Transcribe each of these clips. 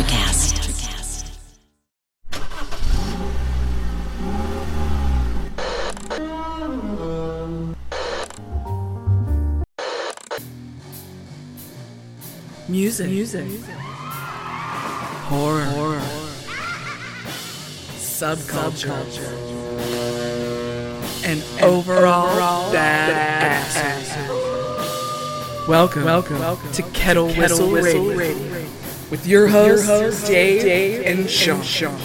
Electricast. Music. Music. Horror. Horror. Subculture. And, overall, overall bad, Welcome, welcome, welcome to Kettle, Whistle, Whistle Radio. Radio. With your hosts, Dave, Dave, and Sean. Sean.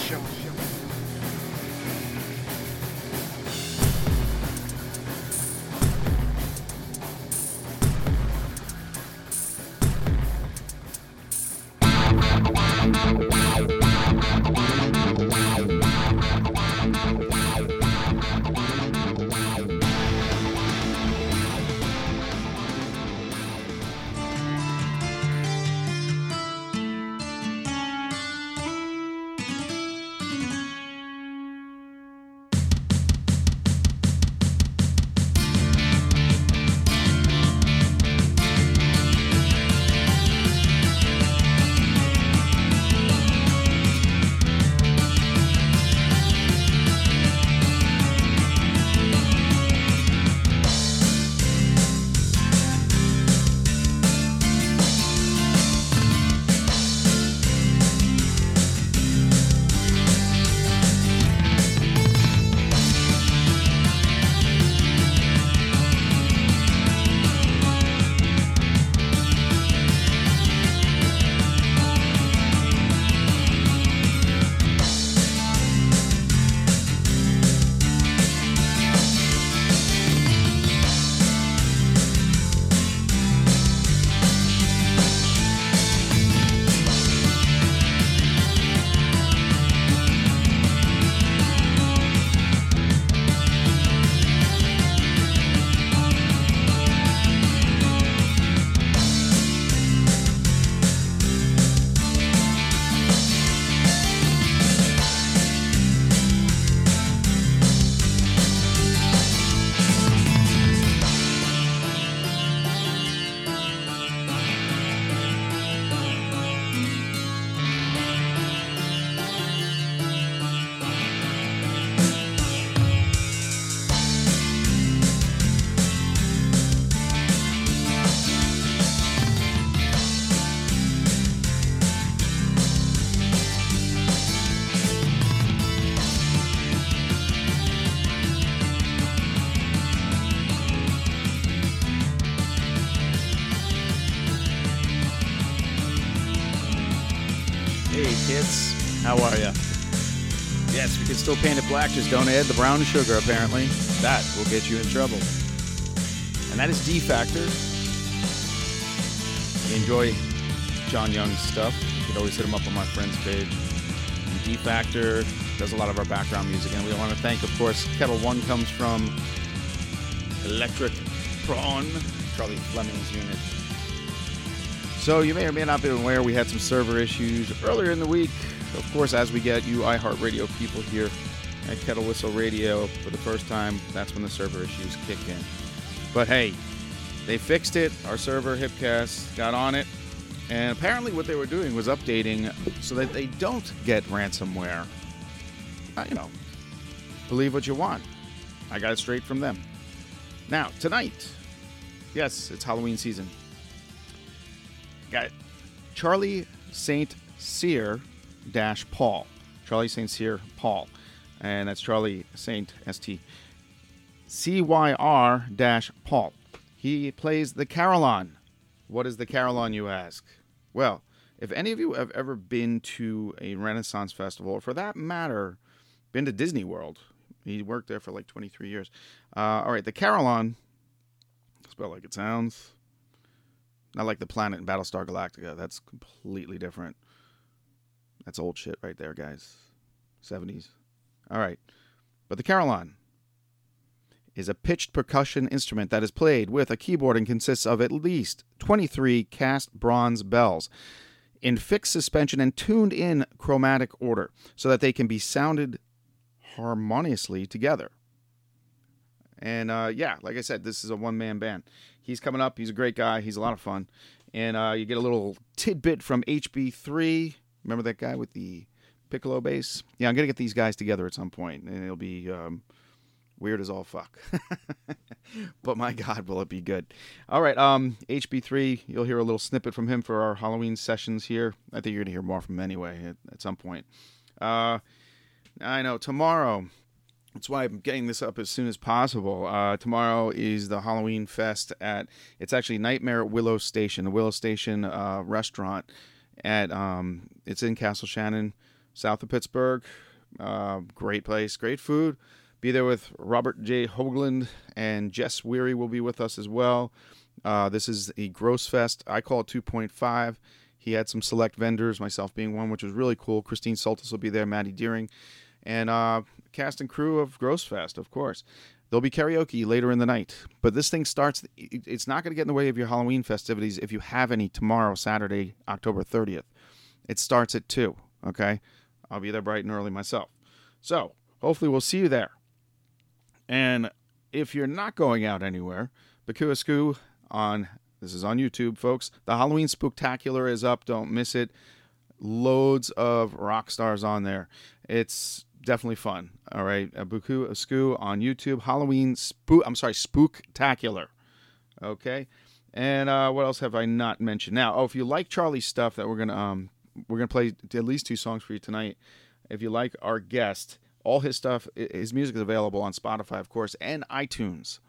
Still paint it black, just don't add the brown sugar, apparently. That will get you in trouble. And that is D Factor. Enjoy John Young's stuff. You can always hit him up on my friend's page. And D Factor does a lot of our background music. And we want to thank, of course, Kettle One comes from Electric Prawn, Charlie Fleming's unit. So you may or may not be aware we had some server issues earlier in the week of course, as we get you iHeartRadio people here at Kettle Whistle Radio for the first time, that's when the server issues kick in. But hey, they fixed it. Our server, Hipcast, got on it. And apparently, what they were doing was updating so that they don't get ransomware. Uh, you know, believe what you want. I got it straight from them. Now, tonight, yes, it's Halloween season. Got Charlie St. Cyr dash Paul. Charlie St. Cyr Paul. And that's Charlie St. St. C Y R dash Paul. He plays the carillon. What is the carillon, you ask? Well, if any of you have ever been to a Renaissance festival, or for that matter, been to Disney World, he worked there for like 23 years. Uh, all right, the carillon, spelled like it sounds, not like the planet in Battlestar Galactica. That's completely different. That's old shit right there, guys. 70s. All right. But the carillon is a pitched percussion instrument that is played with a keyboard and consists of at least 23 cast bronze bells in fixed suspension and tuned in chromatic order so that they can be sounded harmoniously together. And uh, yeah, like I said, this is a one man band. He's coming up. He's a great guy. He's a lot of fun. And uh, you get a little tidbit from HB3 Remember that guy with the piccolo bass? Yeah, I'm gonna get these guys together at some point, and it'll be um, weird as all fuck. but my God, will it be good? All right, um, HB3, you'll hear a little snippet from him for our Halloween sessions here. I think you're gonna hear more from him anyway at, at some point. Uh, I know tomorrow. That's why I'm getting this up as soon as possible. Uh, tomorrow is the Halloween Fest at. It's actually Nightmare at Willow Station, the Willow Station uh, restaurant. At um, it's in Castle Shannon, south of Pittsburgh. Uh, great place, great food. Be there with Robert J. Hoagland and Jess Weary will be with us as well. Uh, this is a Gross Fest. I call it 2.5. He had some select vendors, myself being one, which was really cool. Christine Soltis will be there, Maddie Deering, and uh, cast and crew of Gross Fest, of course. There'll be karaoke later in the night, but this thing starts. It's not going to get in the way of your Halloween festivities if you have any tomorrow, Saturday, October 30th. It starts at 2, okay? I'll be there bright and early myself. So, hopefully, we'll see you there. And if you're not going out anywhere, Bakuasku on this is on YouTube, folks. The Halloween Spooktacular is up. Don't miss it. Loads of rock stars on there. It's definitely fun. All right, Buku Asku on YouTube. Halloween spook. I'm sorry, Spooktacular. Okay, and uh, what else have I not mentioned? Now, oh, if you like Charlie's stuff, that we're gonna um we're gonna play at least two songs for you tonight. If you like our guest, all his stuff, his music is available on Spotify, of course, and iTunes.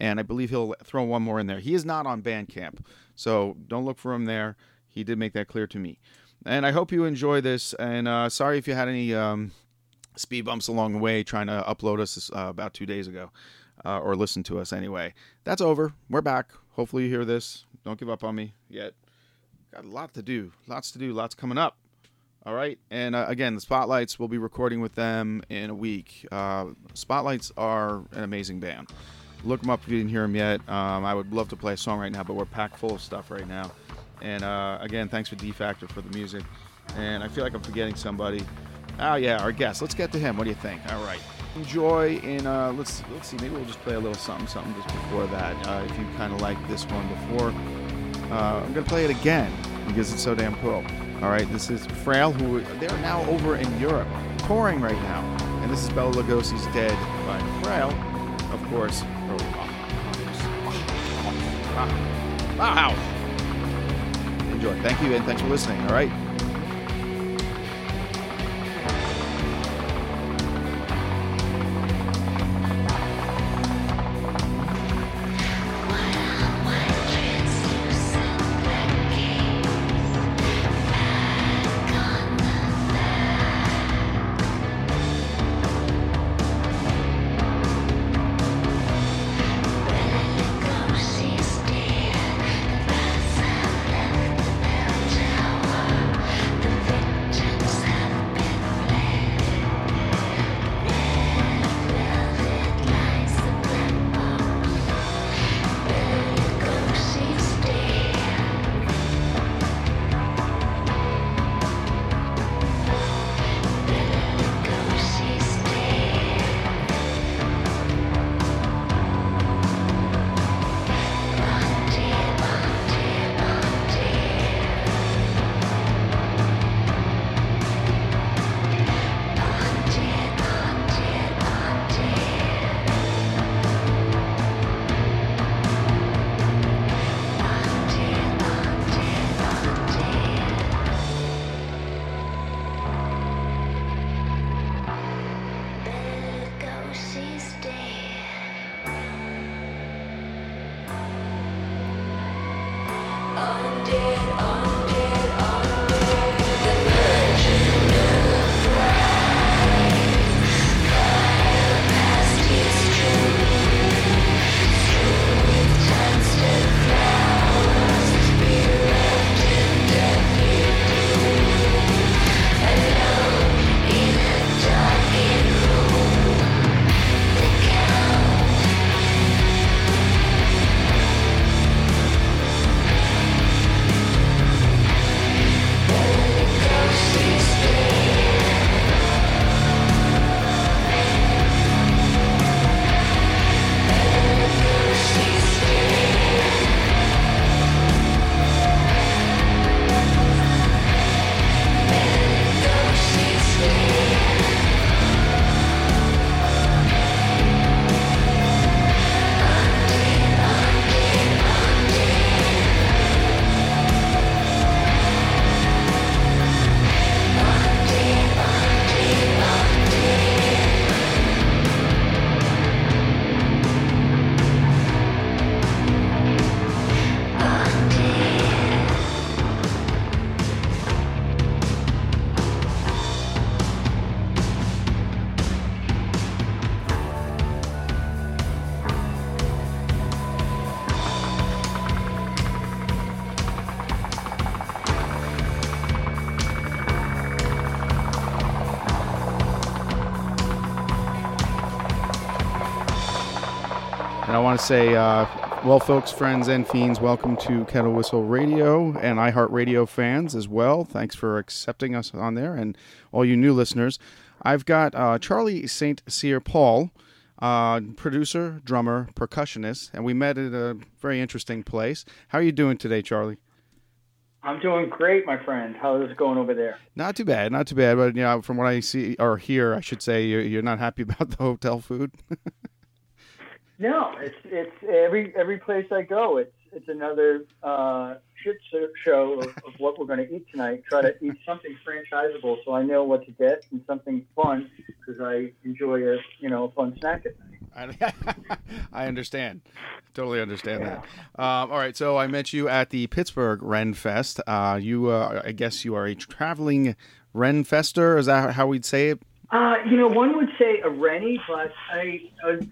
And I believe he'll throw one more in there. He is not on Bandcamp, so don't look for him there. He did make that clear to me. And I hope you enjoy this. And uh, sorry if you had any um, speed bumps along the way trying to upload us uh, about two days ago uh, or listen to us anyway. That's over. We're back. Hopefully you hear this. Don't give up on me yet. Got a lot to do. Lots to do. Lots coming up. All right. And uh, again, the Spotlights, we'll be recording with them in a week. Uh, Spotlights are an amazing band. Look them up if you didn't hear them yet. Um, I would love to play a song right now, but we're packed full of stuff right now. And uh, again, thanks for D Factor for the music. And I feel like I'm forgetting somebody. Oh yeah, our guest. Let's get to him. What do you think? All right. Enjoy in uh, let's let's see. Maybe we'll just play a little something something just before that. Uh, if you kind of like this one before, uh, I'm gonna play it again because it's so damn cool. All right, this is Frail, who they're now over in Europe, touring right now, and this is Bela Lugosi's "Dead" by Frail, of course. Wow. Enjoy. Thank you, and thanks for listening. All right. Say, uh, well, folks, friends, and fiends, welcome to Kettle Whistle Radio and iHeartRadio fans as well. Thanks for accepting us on there, and all you new listeners. I've got uh, Charlie St. Cyr Paul, uh, producer, drummer, percussionist, and we met at a very interesting place. How are you doing today, Charlie? I'm doing great, my friend. How is it going over there? Not too bad, not too bad. But you know, from what I see or hear, I should say, you're, you're not happy about the hotel food. no, it's it's every every place I go, it's it's another uh, shit show of, of what we're going to eat tonight. Try to eat something franchisable, so I know what to get and something fun because I enjoy a you know a fun snack at night. I understand. Totally understand yeah. that. Um, all right, so I met you at the Pittsburgh Ren Fest. Uh, you, uh, I guess, you are a traveling Ren Fester. Is that how we'd say it? Uh, you know, one would say a Rennie, but I,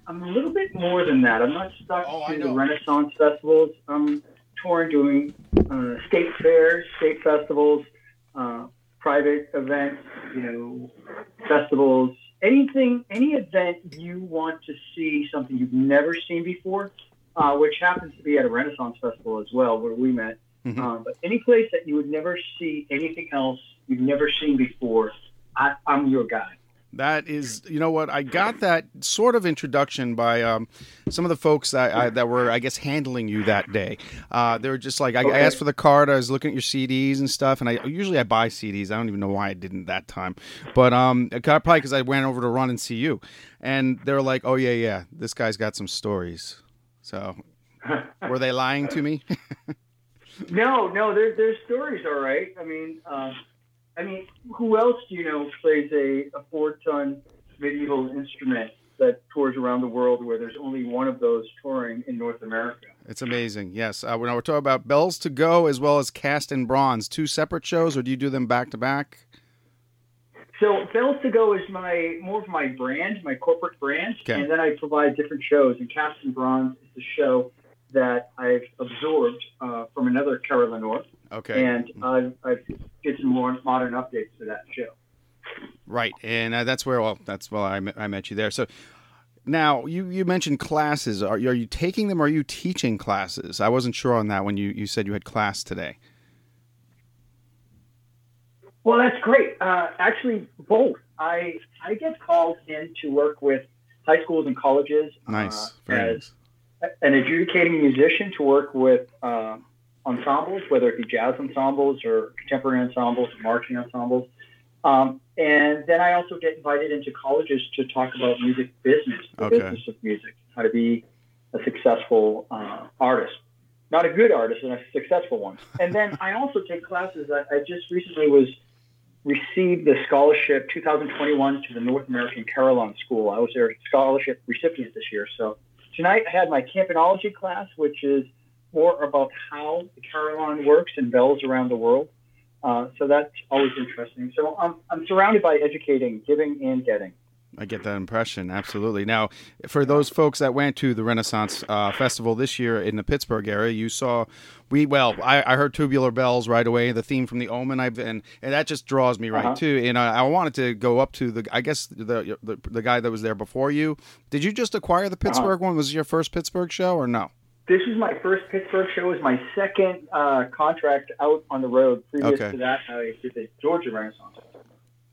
I'm a little bit more than that. I'm not stuck oh, to the Renaissance festivals. I'm touring doing uh, state fairs, state festivals, uh, private events, you know, festivals, anything, any event you want to see something you've never seen before, uh, which happens to be at a Renaissance festival as well, where we met. Mm-hmm. Um, but any place that you would never see anything else you've never seen before, I, I'm your guy. That is, you know what? I got that sort of introduction by um, some of the folks that I, that were, I guess, handling you that day. Uh, they were just like, I, okay. I, asked for the card. I was looking at your CDs and stuff, and I usually I buy CDs. I don't even know why I didn't that time, but um, probably because I went over to run and see you, and they were like, "Oh yeah, yeah, this guy's got some stories." So, were they lying to me? no, no, there's there's stories, all right. I mean. Uh I mean, who else do you know plays a, a four ton medieval instrument that tours around the world where there's only one of those touring in North America? It's amazing. Yes. Uh, when we're talking about Bells to Go as well as Cast in Bronze, two separate shows, or do you do them back to back? So Bells to Go is my more of my brand, my corporate brand, okay. and then I provide different shows. And Cast in Bronze is the show that I've absorbed uh, from another Carol Okay. And I've, I've did some more modern updates to that show. Right, and uh, that's where well, that's well, I, I met you there. So now you, you mentioned classes. Are, are you taking them? or Are you teaching classes? I wasn't sure on that when you, you said you had class today. Well, that's great. Uh, actually, both. I I get called in to work with high schools and colleges. Nice. Uh, as nice. an adjudicating musician to work with uh, ensembles, whether it be jazz ensembles or contemporary ensembles, or marching ensembles. Um, and then I also get invited into colleges to talk about music business, the okay. business of music, how to be a successful uh, artist. Not a good artist, and a successful one. And then I also take classes. I, I just recently was received the scholarship 2021 to the North American Carillon School. I was their scholarship recipient this year. So tonight I had my campanology class, which is – more about how the carillon works and bells around the world. Uh, so that's always interesting. So I'm, I'm surrounded by educating, giving, and getting. I get that impression, absolutely. Now, for those folks that went to the Renaissance uh, Festival this year in the Pittsburgh area, you saw we well, I, I, heard tubular bells right away, the theme from the Omen, I've and, and that just draws me right uh-huh. too. And I, I, wanted to go up to the, I guess the, the, the guy that was there before you. Did you just acquire the uh-huh. Pittsburgh uh-huh. one? Was your first Pittsburgh show or no? This is my first Pittsburgh show. It was my second uh, contract out on the road. Previous okay. to that, I did the Georgia Renaissance.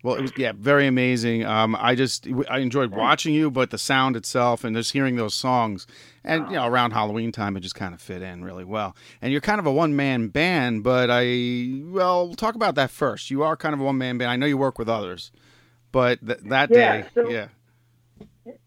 Well, it was yeah, very amazing. Um, I just I enjoyed watching you, but the sound itself and just hearing those songs, and you know around Halloween time, it just kind of fit in really well. And you're kind of a one man band, but I well talk about that first. You are kind of a one man band. I know you work with others, but th- that yeah, day, so, yeah,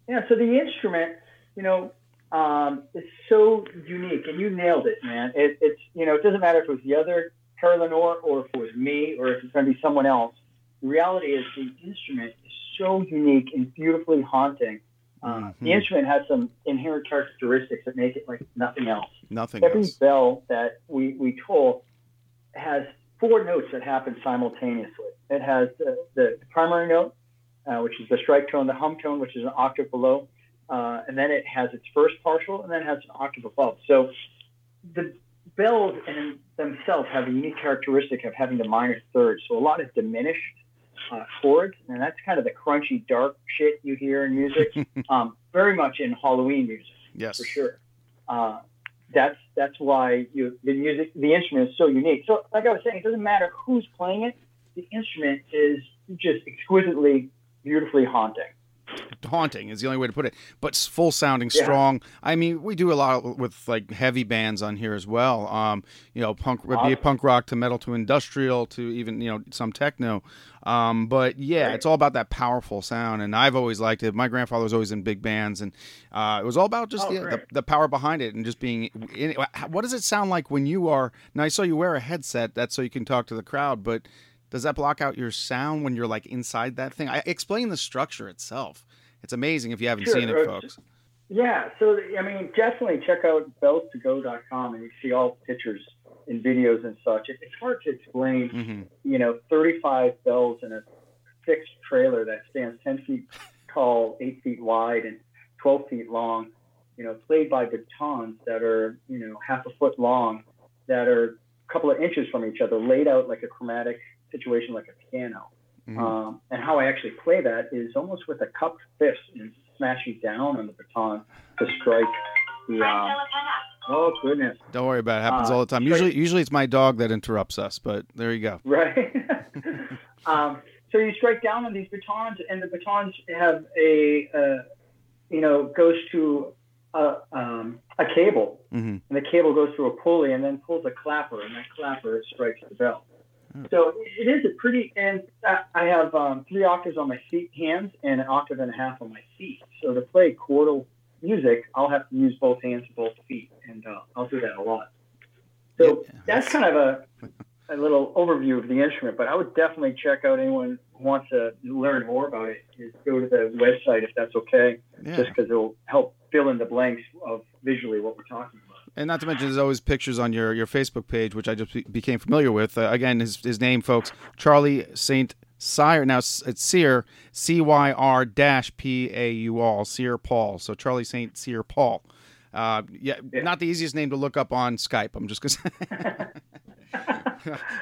yeah. So the instrument, you know, um, is so unique, and you nailed it, man. It, it's you know, it doesn't matter if it was the other Terry Lenore or if it was me or if it's going to be someone else. The reality is the instrument is so unique and beautifully haunting. Um, mm-hmm. The instrument has some inherent characteristics that make it like nothing else. Nothing. Every else. bell that we we toll has four notes that happen simultaneously. It has the, the primary note, uh, which is the strike tone, the hum tone, which is an octave below, uh, and then it has its first partial, and then it has an octave above. So the bells in themselves have a unique characteristic of having the minor third. So a lot of diminished uh, chords, and that's kind of the crunchy, dark shit you hear in music, um, very much in Halloween music. Yes. for sure. Uh, that's that's why you the music the instrument is so unique. So like I was saying, it doesn't matter who's playing it. The instrument is just exquisitely, beautifully haunting. Haunting is the only way to put it but full sounding Yeah. strong i mean we do a lot with like heavy bands on here as well um you know punk would be Awesome. punk rock to metal to industrial to even you know some techno um but yeah Right. it's all about that powerful sound and i've always liked it my grandfather was always in big bands and uh it was all about just Oh, the, the, the power behind it and just being in, what does it sound like when you are now i saw you wear a headset that's so you can talk to the crowd but does that block out your sound when you're like inside that thing? I explain the structure itself. It's amazing if you haven't Sure, seen it, uh, folks. Yeah, so I mean, definitely check out bells2go.com and you see all the pictures and videos and such. It's hard to explain, hmm you know, 35 bells in a fixed trailer that stands 10 feet tall, 8 feet wide, and 12 feet long, you know, played by batons that are, you know, half a foot long, that are a couple of inches from each other, laid out like a chromatic situation, like a piano. Mhm. Um, and how I actually play that is almost with a cupped fist and smashing down on the baton to strike the. Um, oh goodness! Don't worry about it. it happens uh, all the time. so- Usually, usually it's my dog that interrupts us, but there you go. Right. um, so you strike down on these batons, and the batons have a, uh, you know, goes to a, um, a cable, hmm and the cable goes through a pulley, and then pulls a clapper, and that clapper strikes the bell. Hmm. So it is a pretty, and I- I have um, three octaves on my feet, hands, and an octave and a half on my feet. So to play chordal music, I'll have to use both hands and both feet, and uh, I'll do that a lot. So Yeah, that's kind of a, a little overview of the instrument, but I would definitely check out anyone who wants to learn more about it. Is go to the website if that's okay, Yeah. just because it'll help fill in the blanks of visually what we're talking about. And not to mention, there's always pictures on your, your Facebook page, which I just be- became familiar with. Uh, again, his, his name, folks, Charlie Saint Cyr. Now it's Cyr, C Y R dash P A U L, Cyr Paul. So Charlie Saint Cyr Paul. Uh, yeah, Yeah. not the easiest name to look up on Skype. I'm just gonna.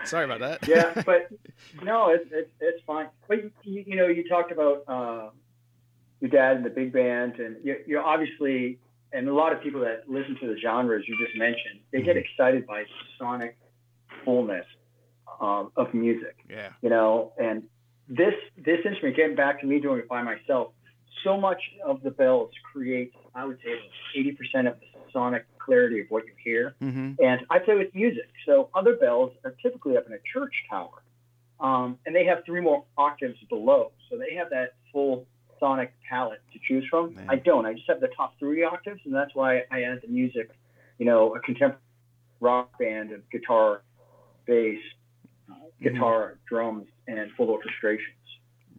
Sorry about that. yeah, but no, it's, it's, it's fine. But you, you know, you talked about uh, your dad and the big band, and you, you're obviously, and a lot of people that listen to the genres you just mentioned, they get excited by sonic fullness um, of music. yeah. You know, and this this instrument, getting back to me doing it by myself, so much of the bells create, I would say, eighty percent of the sonic clarity of what you hear. hmm And I play with music. So other bells are typically up in a church tower. Um, and they have three more octaves below. So they have that full sonic palette to choose from. Man. I don't. I just have the top three octaves. And that's why I add the music, you know, a contemporary rock band of guitar, bass, uh, guitar, drums, and full orchestrations.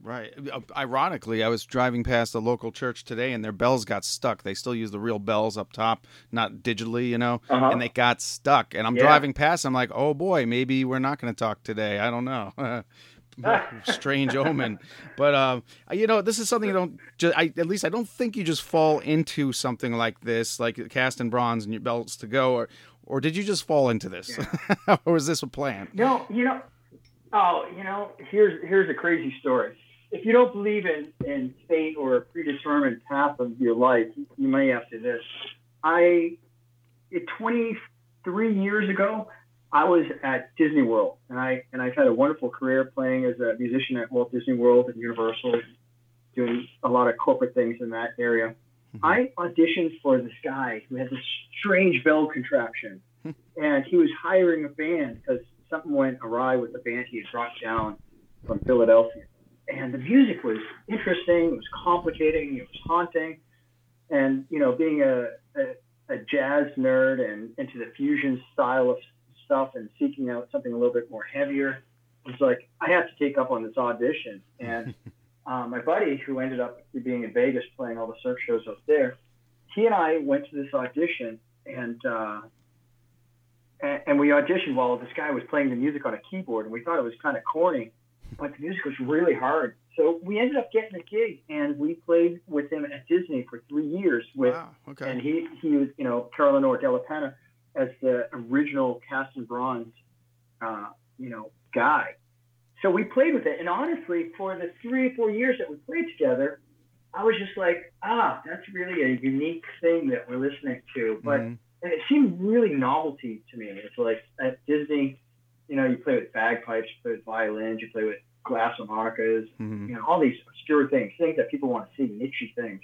Right. Uh, Ironically, I was driving past a local church today, and their bells got stuck. They still use the real bells up top, not digitally, you know. Uh-huh. And they got stuck. And I'm Yeah. driving past. I'm like, oh boy, maybe we're not going to talk today. I don't know. Strange omen. But um, you know, this is something you don't. Just, I at least I don't think you just fall into something like this, like cast in bronze and your Bells to Go, or or did you just fall into this, or was this a plan? No, you know, oh, you know, here's here's a crazy story. If you don't believe in, in fate or a predetermined path of your life, you may have to this. I, it, 23 years ago, I was at Disney World, and I and I've had a wonderful career playing as a musician at Walt Disney World and Universal, doing a lot of corporate things in that area. Mm-hmm. I auditioned for this guy who had this strange bell contraption, hmm. and he was hiring a band because something went awry with the band he had brought down from Philadelphia. And the music was interesting, it was complicating, it was haunting. And, you know, being a, a, a jazz nerd and into the fusion style of stuff and seeking out something a little bit more heavier, it was like, I have to take up on this audition. And um, my buddy, who ended up being in Vegas playing all the surf shows up there, he and I went to this audition and, uh, and, and we auditioned while this guy was playing the music on a keyboard, and we thought it was kind of corny, but the music was really hard. So we ended up getting a gig, and we played with him at Disney for three years. With Wow. Okay. and he he was you know Carolyn Penna as the original cast and bronze, uh, you know, guy. So we played with it, and honestly, for the three or four years that we played together, I was just like, ah, that's really a unique thing that we're listening to. But Mhm. it seemed really novelty to me. It's like at Disney, you know, you play with bagpipes, you play with violins, you play with glass harmonicas, Mhm. you know, all these obscure things, things that people want to see, niche things.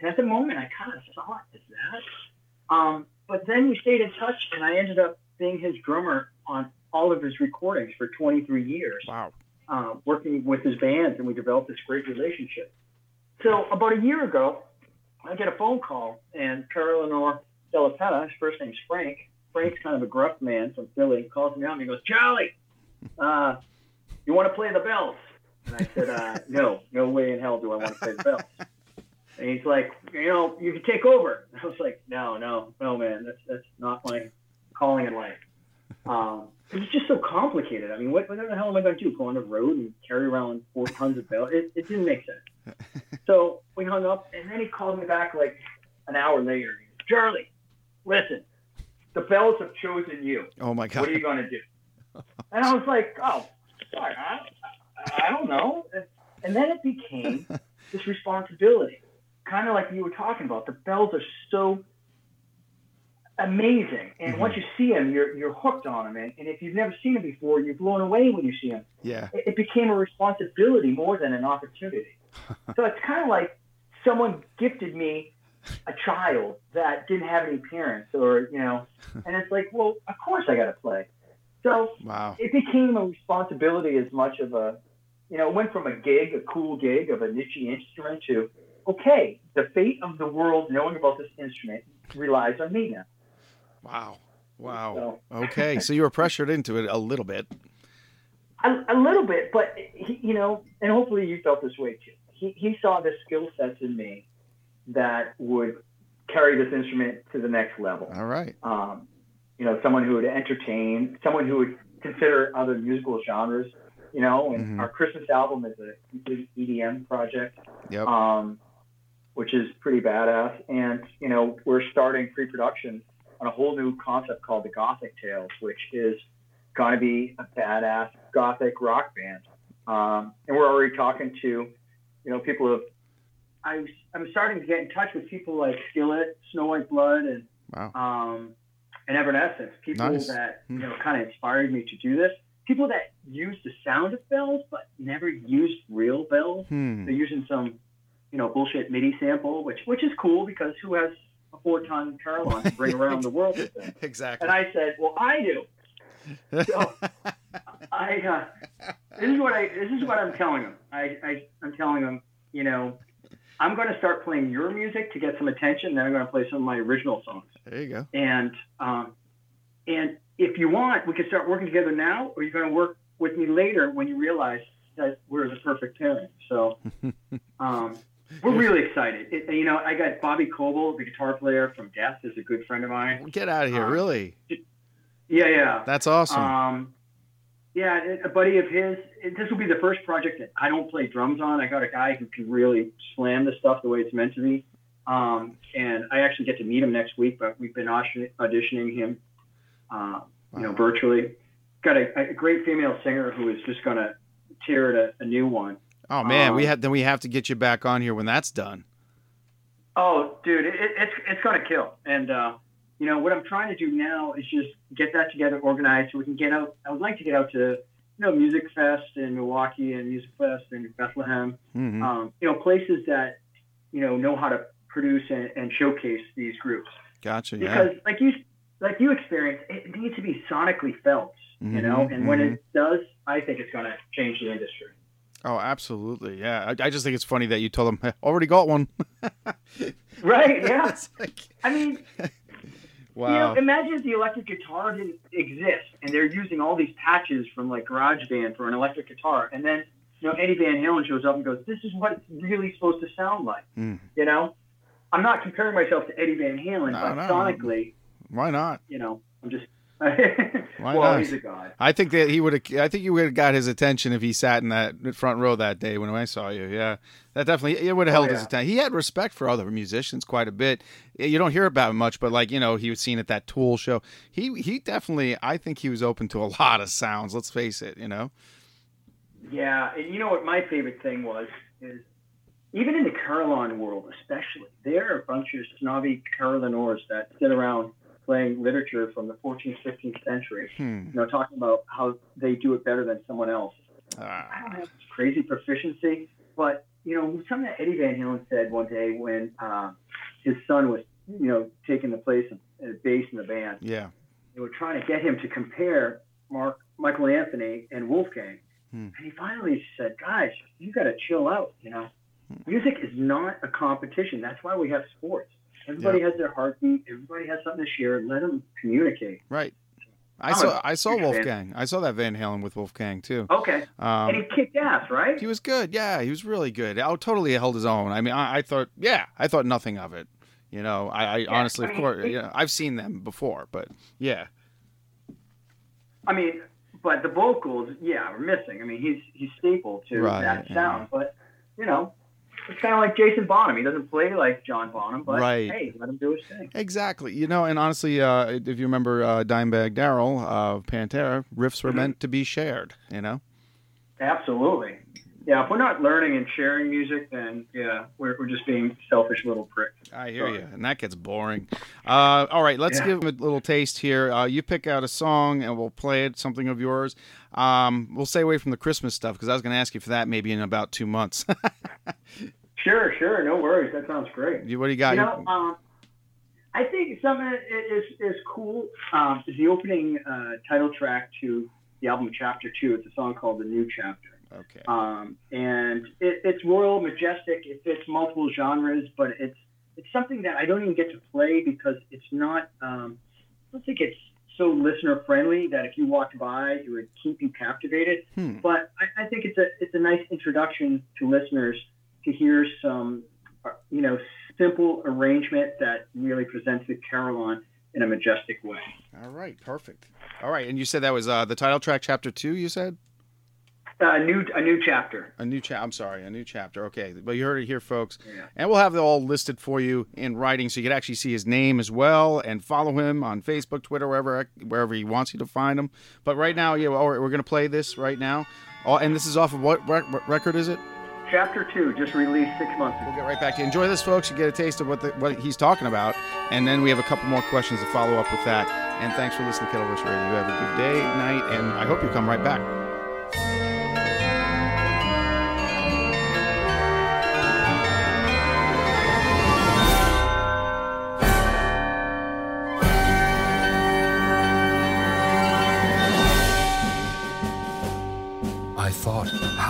And at the moment, I kind of saw it as that. Um, but then we stayed in touch, and I ended up being his drummer on all of his recordings for 23 years Wow. uh, working with his bands, and we developed this great relationship. So about a year ago, I get a phone call, and Carolina Della Penna, his first name's Frank. Frank's kind of a gruff man from Philly. He calls me out and he goes, Charlie, uh, you want to play the bells? And I said, uh, no, no way in hell do I want to play the bells. And he's like, you know, you can take over. And I was like, no, no, no, man, that's that's not my calling in life. Um, it was just so complicated. I mean, what, what the hell am I going to do? Go on the road and carry around four tons of bells? It, it didn't make sense. so we hung up, and then he called me back like an hour later. He goes, Charlie, listen, the bells have chosen you. Oh my God! What are you going to do? And I was like, oh, sorry, I, I don't know. And then it became this responsibility, kind of like you were talking about. The bells are so amazing, and Mhm. once you see them, you're you're hooked on them. And, and if you've never seen them before, you're blown away when you see them. Yeah. It, it became a responsibility more than an opportunity. so it's kind of like someone gifted me a child that didn't have any parents, or you know, and it's like, well, of course I got to play. So Wow. it became a responsibility as much of a, you know, it went from a gig, a cool gig of a niche instrument to, okay, the fate of the world knowing about this instrument relies on me now. Wow. Wow. So Okay, so you were pressured into it a little bit. a, a little bit, but he, you know, and hopefully you felt this way too. He, he saw the skill sets in me that would carry this instrument to the next level. All right. um, you know, someone who would entertain, someone who would consider other musical genres, you know, and Mhm. our Christmas album is a complete EDM project, Yep. um, which is pretty badass. And, you know, we're starting pre-production on a whole new concept called the Gothic Tales, which is going to be a badass Gothic rock band. Um, and we're already talking to, you know, people of, I was, I'm starting to get in touch with people like Skillet, Snow White Blood, and Wow. um, and Evanescence, people Nice. that you Hmm. know kind of inspired me to do this. People that use the sound of bells, but never used real bells. Hmm. They're using some, you know, bullshit MIDI sample, which which is cool because who has a four-ton Carillon to bring around the world with them? Exactly. And I said, well, I do. So I uh, this is what I this is what I'm telling them. I, I I'm telling them, you know, I'm going to start playing your music to get some attention. Then I'm going to play some of my original songs. there you go. And um, and if you want, we can start working together now, or you're going to work with me later when you realize that we're the perfect pairing. So um, we're really excited. It, you know, I got Bobby Koelble, the guitar player from Death, is a good friend of mine. Get out of here. Um, Really? Yeah, yeah. That's awesome. Um, yeah, a buddy of his. This will be the first project that I don't play drums on. I got a guy who can really slam the stuff the way it's meant to be. Um, and I actually get to meet him next week, but we've been auditioning him, uh, you know, Wow. virtually. Got a, a great female singer who is just going to tear it a, a new one. Oh man, we um, had then we have to get you back on here when that's done. Oh, dude, it, it's it's gonna kill. And uh, you know what I'm trying to do now is just get that together, organized, so we can get out. I would like to get out to you know Music Fest in Milwaukee and Musikfest in Bethlehem. Mhm. Um, you know places that you know know how to produce and, and showcase these groups Gotcha. Yeah. because like you like you experience, it needs to be sonically felt. You know, and when mhm. it does, I think it's gonna change the industry. Oh, absolutely. Yeah. I, I just think it's funny that you told them I already got one. Right? Yeah. Like, I mean, wow. You know, imagine if the electric guitar didn't exist and they're using all these patches from like GarageBand for an electric guitar, and then you know Eddie Van Halen shows up and goes, "This is what it's really supposed to sound like." Mm. You know, I'm not comparing myself to Eddie Van Halen, No, but no. sonically, Why not? you know, I'm just. Why well, not? he's a god. I think that he would have. I think you would have got his attention if he sat in that front row that day when I saw you. Yeah, that definitely it would have Oh, held his attention. He had respect for other musicians quite a bit. Eh, you don't hear about him much, but like you know, he was seen at that Tool show. He he definitely. I think he was open to a lot of sounds. Let's face it. You know. Yeah, and you know what my favorite thing was is, even in the Carillon world, especially, there are a bunch of snobby Carillonneurs that sit around playing literature from the 14th, 15th century, Hmm. you know, talking about how they do it better than someone else. I Ah, don't have this crazy proficiency, but you know, something that Eddie Van Halen said one day when uh, his son was, you know, taking the place of uh, bass in the band. yeah. They were trying to get him to compare Mark, Michael Anthony, and Wolfgang, Hmm. and he finally said, "Guys, you got to chill out. You know, music is not a competition. That's why we have sports. Everybody has their heartbeat. Everybody has something to share. Let them communicate." Right. I I'm saw I saw huge fan. Wolfgang. I saw that Van Halen with Wolfgang too. Okay, Um, and he kicked ass, right? He was good. Yeah, he was really good. Oh, totally held his own. I mean, I, I thought, yeah, I thought nothing of it. You know, I, I honestly, I of mean, course, it- you know, I've seen them before, but yeah, I mean, but the vocals, yeah, are missing. I mean, he's he's staple to Right, that yeah. sound, but you know, it's kind of like Jason Bonham. He doesn't play like John Bonham, but Right. hey, let him do his thing. exactly. You know, and honestly, uh, if you remember uh, Dimebag Darrell of Pantera, riffs were Mhm. meant to be shared. You know, Absolutely. Yeah, if we're not learning and sharing music, then yeah, we're, we're just being selfish little pricks. I hear Sorry. you, and that gets boring. Uh, all right, let's Yeah. give him a little taste here. Uh, you pick out a song, and we'll play it. Something of yours. Um, we'll stay away from the Christmas stuff because I was going to ask you for that maybe in about two months. Sure, sure, no worries. That sounds great. You- what do you got? You know, um, I think something is is cool um, is the opening uh, title track to the album Chapter Two. It's a song called "The New Chapter." okay. um, and it, it's royal, majestic. It fits multiple genres, but it's it's something that I don't even get to play because it's not. Um, I don't think it's so listener friendly that if you walked by, it would keep you captivated. Hmm. But I, I think it's a it's a nice introduction to listeners to hear some, uh, you know, simple arrangement that really presents the Carillon in a majestic way. All right, perfect. All right, and you said that was uh, the title track, chapter two. You said Uh, a new a new chapter. a new chap. I'm sorry, a new chapter. Okay, but you heard it here, folks. Yeah. And we'll have it all listed for you in writing, so you can actually see his name as well, and follow him on Facebook, Twitter, wherever wherever he wants you to find him. But right now, yeah, well, we're going to play this right now. Oh, and this is off of what rec- record is it? Chapter two just released six months ago. We'll get right back to you. Enjoy this, folks. You get a taste of what the, what he's talking about, and then we have a couple more questions to follow up with that. And thanks for listening to Kettle Whistle Radio. You have a good day, night, and I hope you come right back.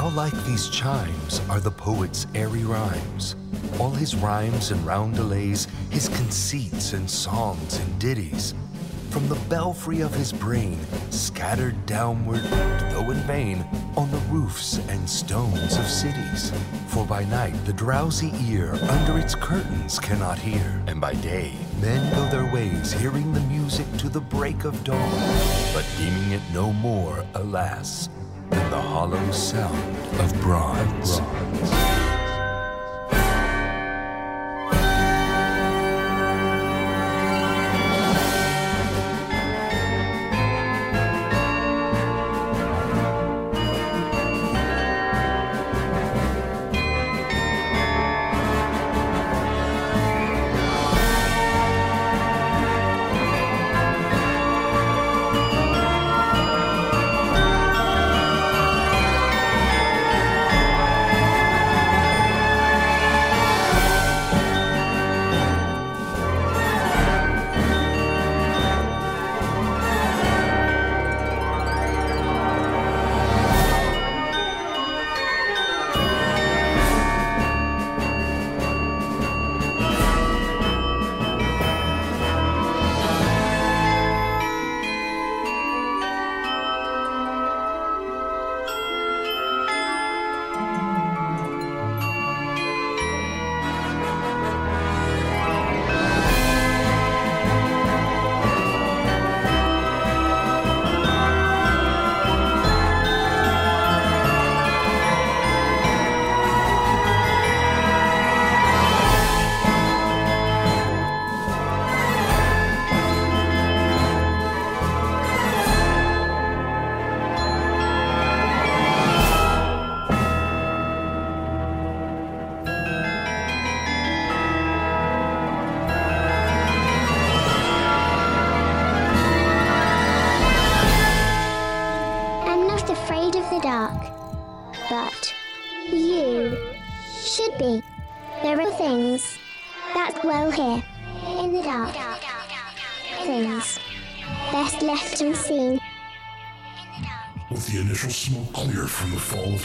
How like these chimes are the poet's airy rhymes. All his rhymes and roundelays, his conceits and songs and ditties. From the belfry of his brain, scattered downward, though in vain, on the roofs and stones of cities. For by night the drowsy ear under its curtains cannot hear, and by day men go their ways, hearing the music to the break of dawn, but deeming it no more, alas, the hollow sound of bronze. the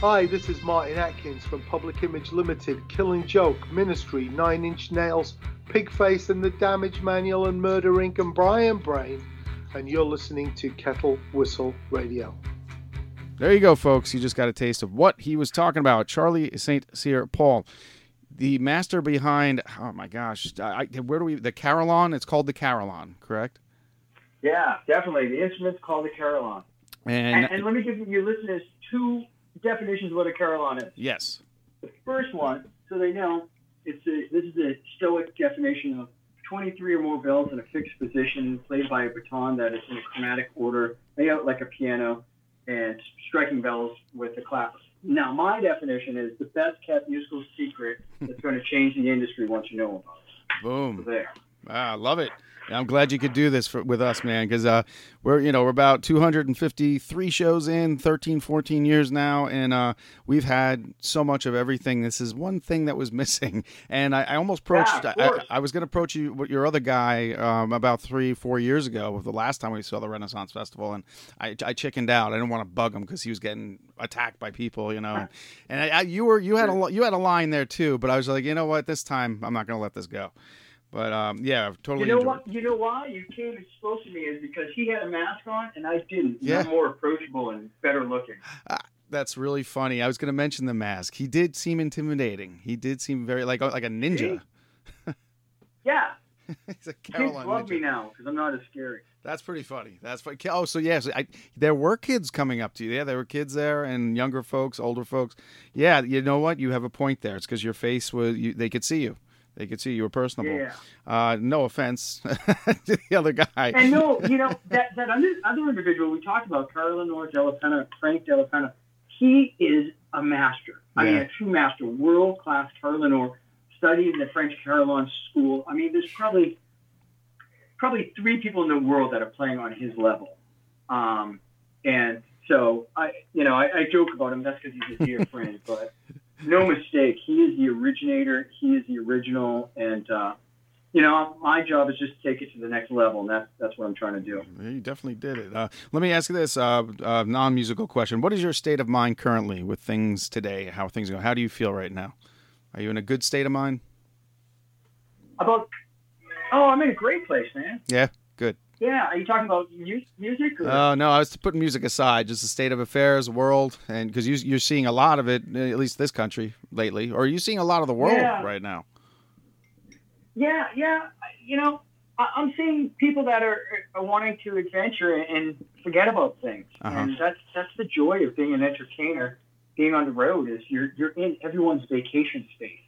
Hi, this is Martin Atkins from Public Image Limited, Killing Joke, Ministry, Nine Inch Nails, Pigface and the Damage Manual, and Murder Inc. and Brian Brain, and you're listening to Kettle Whistle Radio. There you go, folks. You just got a taste of what he was talking about. Charlie St. Cyr Paul, the master behind, oh my gosh, I, where do we, the Carillon? It's called the Carillon, correct? Yeah, definitely. The instrument's called the Carillon. And, And, and let me give your listeners two definitions of what a Carillon is. yes, The first one, so they know, it's a, this is a stoic definition of 23 or more bells in a fixed position, played by a baton that is in a chromatic order, laid out like a piano, and striking bells with the clappers. Now, my definition is the best kept musical secret that's going to change the industry once you know about it. boom. So there. Ah, I love it. I'm glad you could do this for, with us, man, because uh, we're you know we're about 253 shows in, 13, 14 years now, and uh, we've had so much of everything. This is one thing that was missing, and I, I almost approached. Yeah, I. I was going to approach you, your other guy, um, about three, four years ago, with the last time we saw the Renaissance Festival, and I, I chickened out. I didn't want to bug him because he was getting attacked by people, you know. And I, I, you were you had a you had a line there too, but I was like, you know what, this time I'm not going to let this go. But um, yeah, I've You know what? You know why you came exposed to me is because he had a mask on and I didn't. Yeah. You're more approachable and better looking. That's really funny. I was going to mention the mask. He did seem intimidating. He did seem very like like a ninja. Yeah, He's a kids Caroline love me now because I'm not as scary. That's pretty funny. That's funny. Oh, so yes, I, there were kids coming up to you. Yeah, there were kids there, and younger folks, older folks. Yeah, you know what? You have a point there. It's because your face was. You, they could see you. They could see you were personable. Yeah. Uh, no offense to the other guy. And no, you know that that other, individual we talked about, carillonneur Della Penna, Frank Della Penna, he is a master. I mean, a true master, world class. carillonneur studied in the French Carillon School. I mean, there's probably probably three people in the world that are playing on his level. Um, and so I, you know, I, I joke about him. That's because he's a dear friend, but no mistake, he is the originator. He is the original, and uh, you know, my job is just to take it to the next level, and that's that's what I'm trying to do. You definitely did it. Uh, let me ask you this uh, uh, non-musical question: What is your state of mind currently with things today? How things go? How do you feel right now? Are you in a good state of mind? About oh, I'm in a great place, man. Yeah, good. Yeah, are you talking about mu- music? Or? Oh no, I was putting music aside, just the state of affairs, world, and because you, you're seeing a lot of it, at least this country lately, or are you seeing a lot of the world Yeah. right now? Yeah, yeah. You know, I- I'm seeing people that are, are wanting to adventure and forget about things, Uh-huh. and that's that's the joy of being an entertainer. Being on the road is you're you're in everyone's vacation space.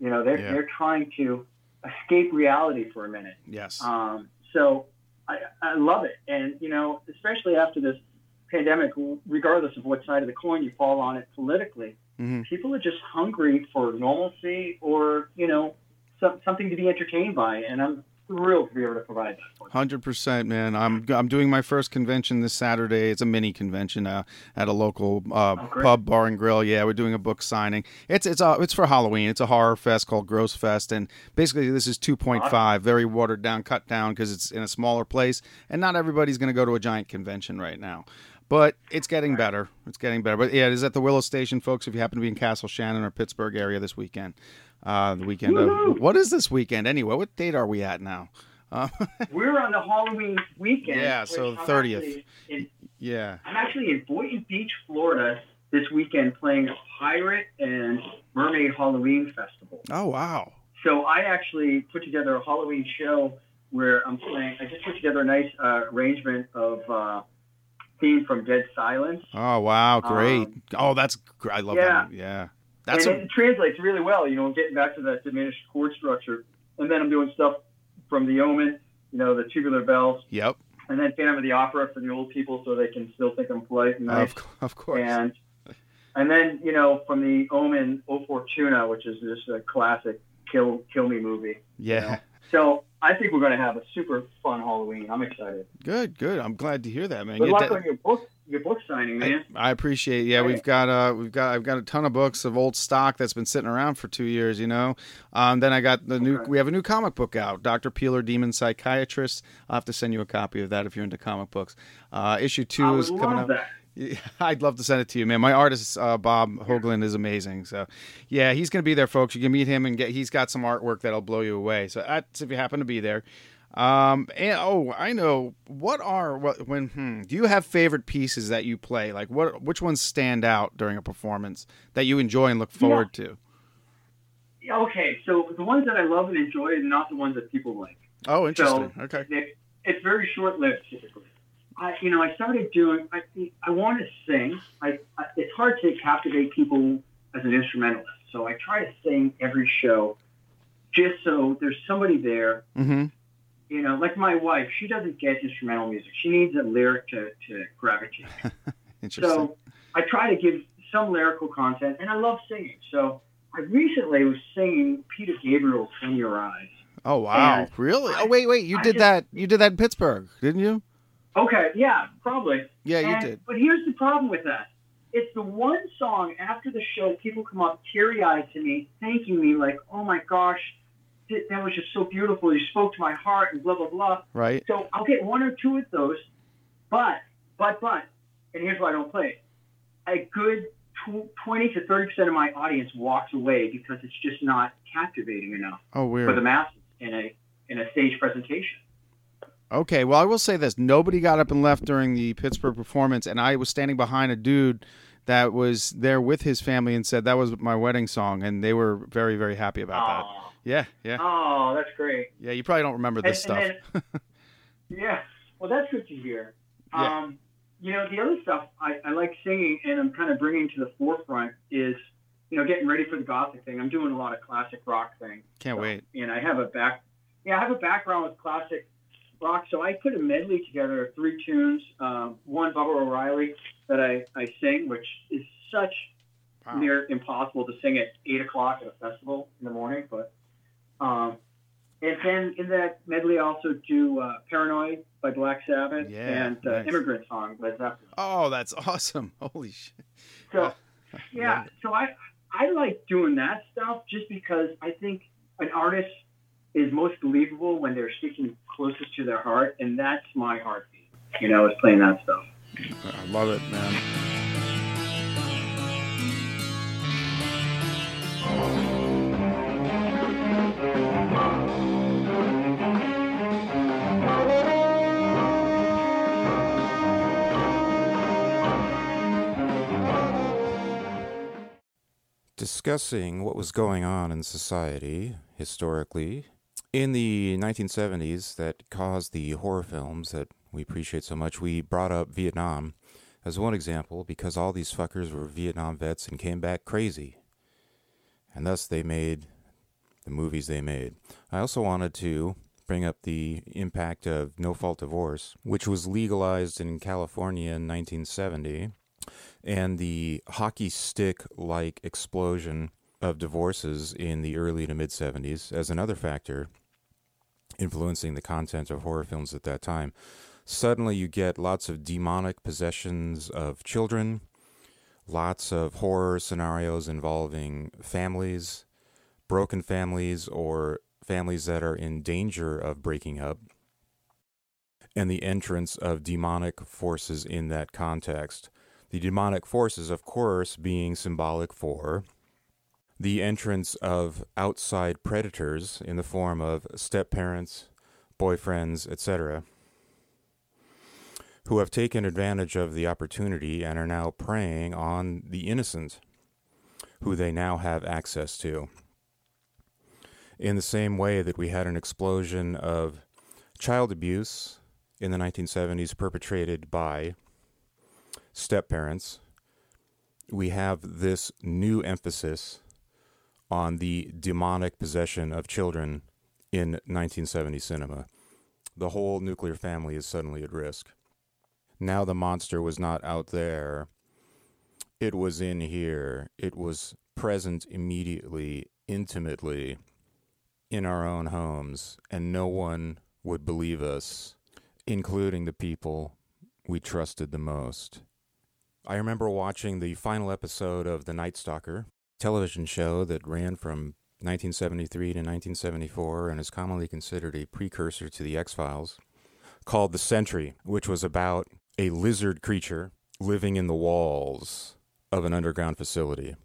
You know, they're Yeah. they're trying to escape reality for a minute. Yes. Um, so I, I love it. And, you know, especially after this pandemic, regardless of what side of the coin you fall on it politically, Mhm. people are just hungry for normalcy or, you know, some, something to be entertained by. And I'm thrilled to be able to provide that. Hundred percent, man. I'm I'm doing my first convention this Saturday. It's a mini convention uh, at a local uh, Oh, pub, bar, and grill. Yeah, we're doing a book signing. It's it's uh, it's for Halloween. It's a horror fest called Gross Fest, and basically this is 2.5, very watered down, cut down because it's in a smaller place, and not everybody's going to go to a giant convention right now. but it's getting better. It's getting better. But yeah, it is at the Willow Station, folks. If you happen to be in Castle Shannon or Pittsburgh area this weekend, uh, the weekend of what is this weekend anyway? What date are we at now? Uh, We're on the Halloween weekend. Yeah, so the 30th. in- yeah. I'm actually in Boynton Beach, Florida, this weekend playing a pirate and mermaid Halloween festival. Oh wow. So I actually put together a Halloween show where I'm playing. I just put together a nice uh, arrangement of uh, theme from Dead Silence. Oh wow, great. Um, oh, that's I love yeah. that. Yeah. That's and a, it translates really well, you know, getting back to that diminished chord structure. And then I'm doing stuff from The Omen, you know, the tubular bells, yep. and then Phantom of the Opera for the old people so they can still think I'm polite and nice. Of, of course. and and then you know from the Omen O Fortuna, which is just a classic kill kill me movie. yeah. know. So I think we're going to have a super fun Halloween. I'm excited. Good, good. I'm glad to hear that, man. Good Yeah, luck on your book your book signing, man. I, I appreciate. Yeah, Right. we've got uh, we've got I've got a ton of books of old stock that's been sitting around for two years. You know, um, then I got the new. We have a new comic book out, Doctor Peeler, Demon Psychiatrist. I'll have to send you a copy of that if you're into comic books. Uh, issue two is coming up. that. I'd love to send it to you, man. My artist uh, Bob Hoagland is amazing. So, yeah, he's going to be there, folks. You can meet him and get. He's got some artwork that'll blow you away. So that's if you happen to be there. Um, and oh, I know. What are what when? Hmm, do you have favorite pieces that you play? Like what? Which ones stand out during a performance that you enjoy and look forward to? Yeah, Okay, so the ones that I love and enjoy are not the ones that people like. Oh, interesting. So okay. it, it's very short lived typically. I, you know, I started doing. I, I want to sing. I, I, it's hard to captivate people as an instrumentalist, so I try to sing every show, just so there's somebody there. Mm-hmm. You know, like my wife, she doesn't get instrumental music. She needs a lyric to, to gravitate. Interesting. So I try to give some lyrical content, and I love singing. So I recently was singing Peter Gabriel's "In Your Eyes." oh wow, really? I- oh wait, wait. You I did just- that. You did that in Pittsburgh, didn't you? Okay, yeah, probably. Yeah, you did. But here's the problem with that. It's the one song after the show, people come up teary eyed to me, thanking me, like, oh my gosh, that was just so beautiful. You spoke to my heart, and blah, blah, blah. Right. So I'll get one or two of those. But, but, but, and here's why I don't play it. A good tw- 20 to 30% of my audience walks away because it's just not captivating enough Oh, for the weird. masses in a, in a stage presentation. Okay, well, I will say this: nobody got up and left during the Pittsburgh performance, and I was standing behind a dude that was there with his family and said that was my wedding song, and they were very, very happy about that. Yeah, yeah, Oh, that's great. yeah. You probably don't remember this And- stuff. and Yeah, well, that's good to hear. Yeah. Um, you know, the other stuff I, I like singing and I'm kind of bringing to the forefront is, you know, getting ready for the gothic thing. I'm doing a lot of classic rock thing. Can't So- wait. And I have a back, yeah, I have a background with classic rock, so I put a medley together of three tunes. Um, one Baba O'Riley that I, I sing, which is such Wow. near impossible to sing at eight o'clock at a festival in the morning, then in that medley I also do uh, "Paranoid" by Black Sabbath Yeah, and uh, nice. "Immigrant Song" by Zeppelin. Oh, that's awesome! Holy shit! So yeah, so I I like doing that stuff just because I think an artist is most believable when they're sticking closest to their heart, and that's my heartbeat. You know, is playing that stuff. I love it, man. Discussing what was going on in society historically in the 1970s that caused the horror films that we appreciate so much. We brought up Vietnam as one example because all these fuckers were Vietnam vets and came back crazy. And thus they made the movies they made. I also wanted to bring up the impact of no fault divorce, which was legalized in California in 1970 and the hockey stick like explosion of divorces in the early to mid 70s as another factor influencing the content of horror films at that time. Suddenly, you get lots of demonic possessions of children, lots of horror scenarios involving families, broken families, or families that are in danger of breaking up. and the entrance of demonic forces in that context. The demonic forces, of course, being symbolic for the entrance of outside predators in the form of step parents, boyfriends, etc., who have taken advantage of the opportunity and are now preying on the innocent, who they now have access to. In the same way that we had an explosion of child abuse in the 1970s perpetrated by step parents, we have this new emphasis on the demonic possession of children in 1970 cinema. The whole nuclear family is suddenly at risk. Now the monster was not out there, it was in here. It was present immediately, intimately, in our own homes, and no one would believe us, including the people we trusted the most. I remember watching the final episode of The Night Stalker television show that ran from 1973 to 1974 and is commonly considered a precursor to The X Files, called The Sentry, which was about a lizard creature living in the walls of an underground facility.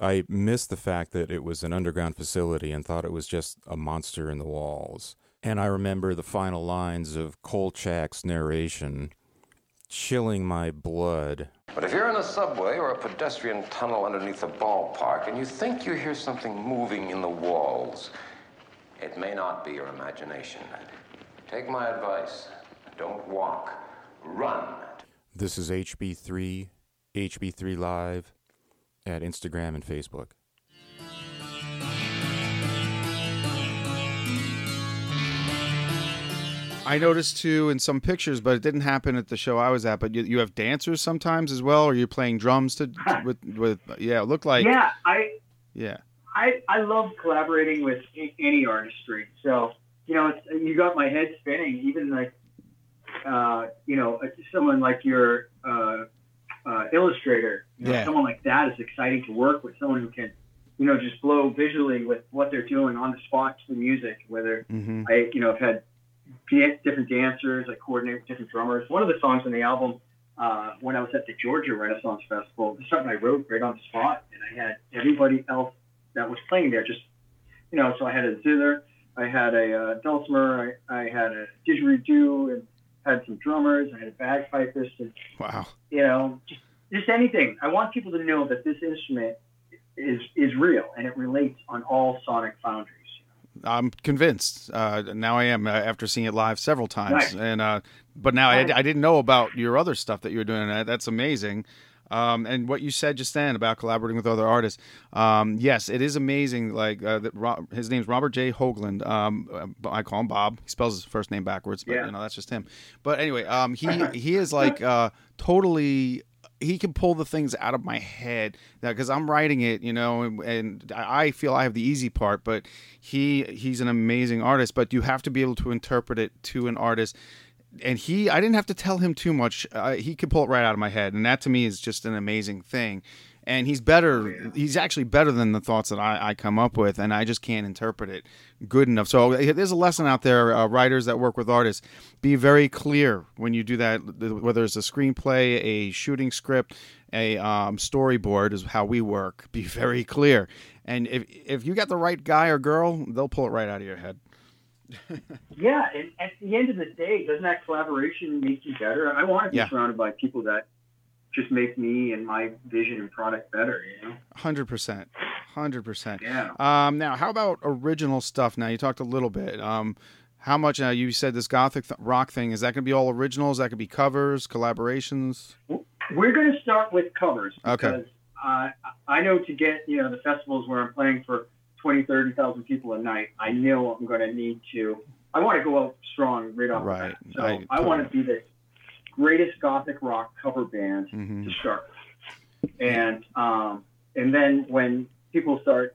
I missed the fact that it was an underground facility and thought it was just a monster in the walls. And I remember the final lines of Kolchak's narration chilling my blood. But if you're in a subway or a pedestrian tunnel underneath a ballpark and you think you hear something moving in the walls, it may not be your imagination. Take my advice. Don't walk. Run. This is HB3, HB3 Live at Instagram and Facebook. I noticed too in some pictures, but it didn't happen at the show I was at. But you, you have dancers sometimes as well, or you're playing drums to, to with with yeah. It looked like yeah, I yeah. I I love collaborating with any artistry. So you know, it's, you got my head spinning. Even like uh, you know, someone like your uh, uh, illustrator, you know, Yeah. someone like that is exciting to work with. Someone who can you know just blow visually with what they're doing on the spot to the music. Whether hmm I, you know, have had different dancers. I coordinate with different drummers. One of the songs on the album, uh, when I was at the Georgia Renaissance Festival, this is something I wrote right on the spot, and I had everybody else that was playing there. Just, you know, so I had a zither, I had a uh, dulcimer, I, I had a didgeridoo, and had some drummers. I had a bagpipist, and Wow. you know, just just anything. I want people to know that this instrument is is real and it relates on all sonic foundries. I'm convinced. Uh, now I am uh, after seeing it live several times, and uh, but now I. I didn't know about your other stuff that you were doing. That's amazing. Um, and what you said just then about collaborating with other artists, um, yes, it is amazing. Like uh, that, Ro- his name's Robert J. Hoagland. Um, uh, I call him Bob. He spells his first name backwards, but Yeah. you know that's just him. But anyway, um, he he is like uh, totally he can pull the things out of my head because I'm writing it, you know, and, and I feel I have the easy part, but he he's an amazing artist. But you have to be able to interpret it to an artist. And he, I didn't have to tell him too much. Uh, he could pull it right out of my head, and that to me is just an amazing thing. And he's better. He's actually better than the thoughts that I, I come up with, and I just can't interpret it good enough. So there's a lesson out there, uh, writers that work with artists, be very clear when you do that. Whether it's a screenplay, a shooting script, a um, storyboard is how we work. Be very clear, and if if you got the right guy or girl, they'll pull it right out of your head. Yeah, and at the end of the day, doesn't that collaboration make you better? I want to be Yeah. surrounded by people that just make me and my vision and product better. You know? Hundred percent, hundred percent. Yeah. Um, now, how about original stuff? Now, you talked a little bit. Um, how much? Uh, you said this gothic th- rock thing. Is that going to be all originals? That could be covers, collaborations. We're going to start with covers Okay. because uh, I know to get you know the festivals where I'm playing for 20, 30,000 people a night, I know I'm going to need to. I want to go out strong right off Right. the bat. So I I, want to be the greatest gothic rock cover band Mhm. to start with. And um, and then when people start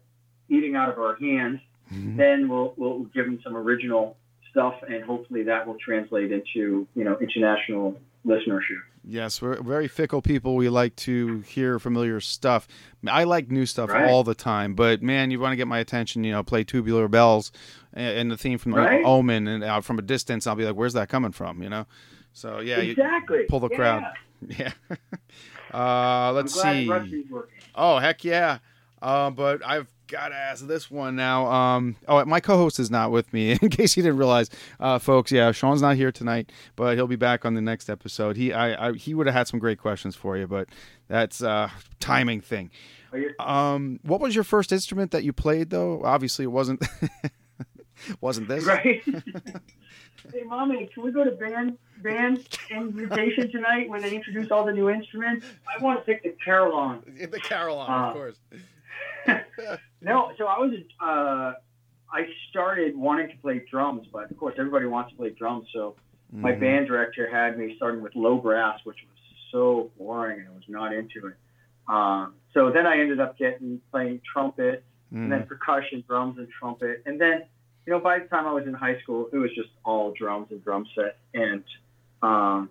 eating out of our hands, Mhm. then we'll we'll give them some original stuff, and hopefully that will translate into you know international listenership. Yes, we're very fickle people. We like to hear familiar stuff. I like new stuff Right. all the time, but man, you want to get my attention, you know, play Tubular Bells and, the theme from Right. Omen, and uh, from a distance, I'll be like, "Where's that coming from?" You know. So yeah, you exactly. pull the Yeah. crowd. Yeah. uh, let's see. Oh heck yeah! Uh, but I've got to ask this one now. Um, oh, my co-host is not with me. In case you didn't realize, uh, folks, yeah, Sean's not here tonight, but he'll be back on the next episode. He, I, I he would have had some great questions for you, but that's uh, timing thing. Um, what was your first instrument that you played though? Obviously, it wasn't wasn't this. Right. hey, mommy, can we go to band band invitation tonight when they introduce all the new instruments? I want to pick the carillon. The Carillon, Uh, of course. No, so I was. Uh, I started wanting to play drums, but of course everybody wants to play drums. So my Mhm. band director had me starting with low brass, which was so boring, and I was not into it. Um, so then I ended up getting playing trumpet, and then Mhm. percussion, drums, and trumpet. And then, you know, by the time I was in high school, it was just all drums and drum set. And, um,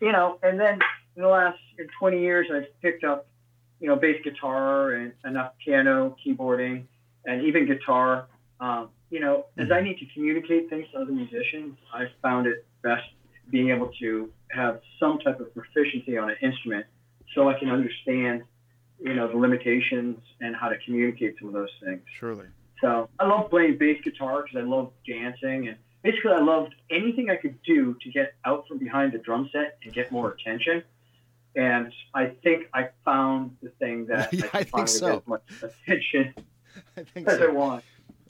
you know, and then in the last 20 years, I've picked up, you know, bass guitar and enough piano, keyboarding, and even guitar. Um, you know, as I need to communicate things to other musicians, I found it best being able to have some type of proficiency on an instrument so I can understand, you know, the limitations and how to communicate some of those things. Surely. So I love playing bass guitar because I love dancing and basically I loved anything I could do to get out from behind the drum set and get more attention. And I think I found the thing that Yeah, I I think so. as much attention I think as so. I want.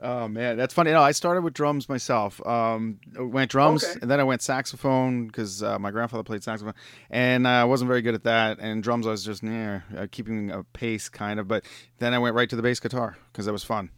Oh man, that's funny. No, I started with drums myself. Um, went drums, Okay. and then I went saxophone because uh, my grandfather played saxophone, and I wasn't very good at that. And drums, I was just near uh, keeping a pace, kind of. But then I went right to the bass guitar because it was fun.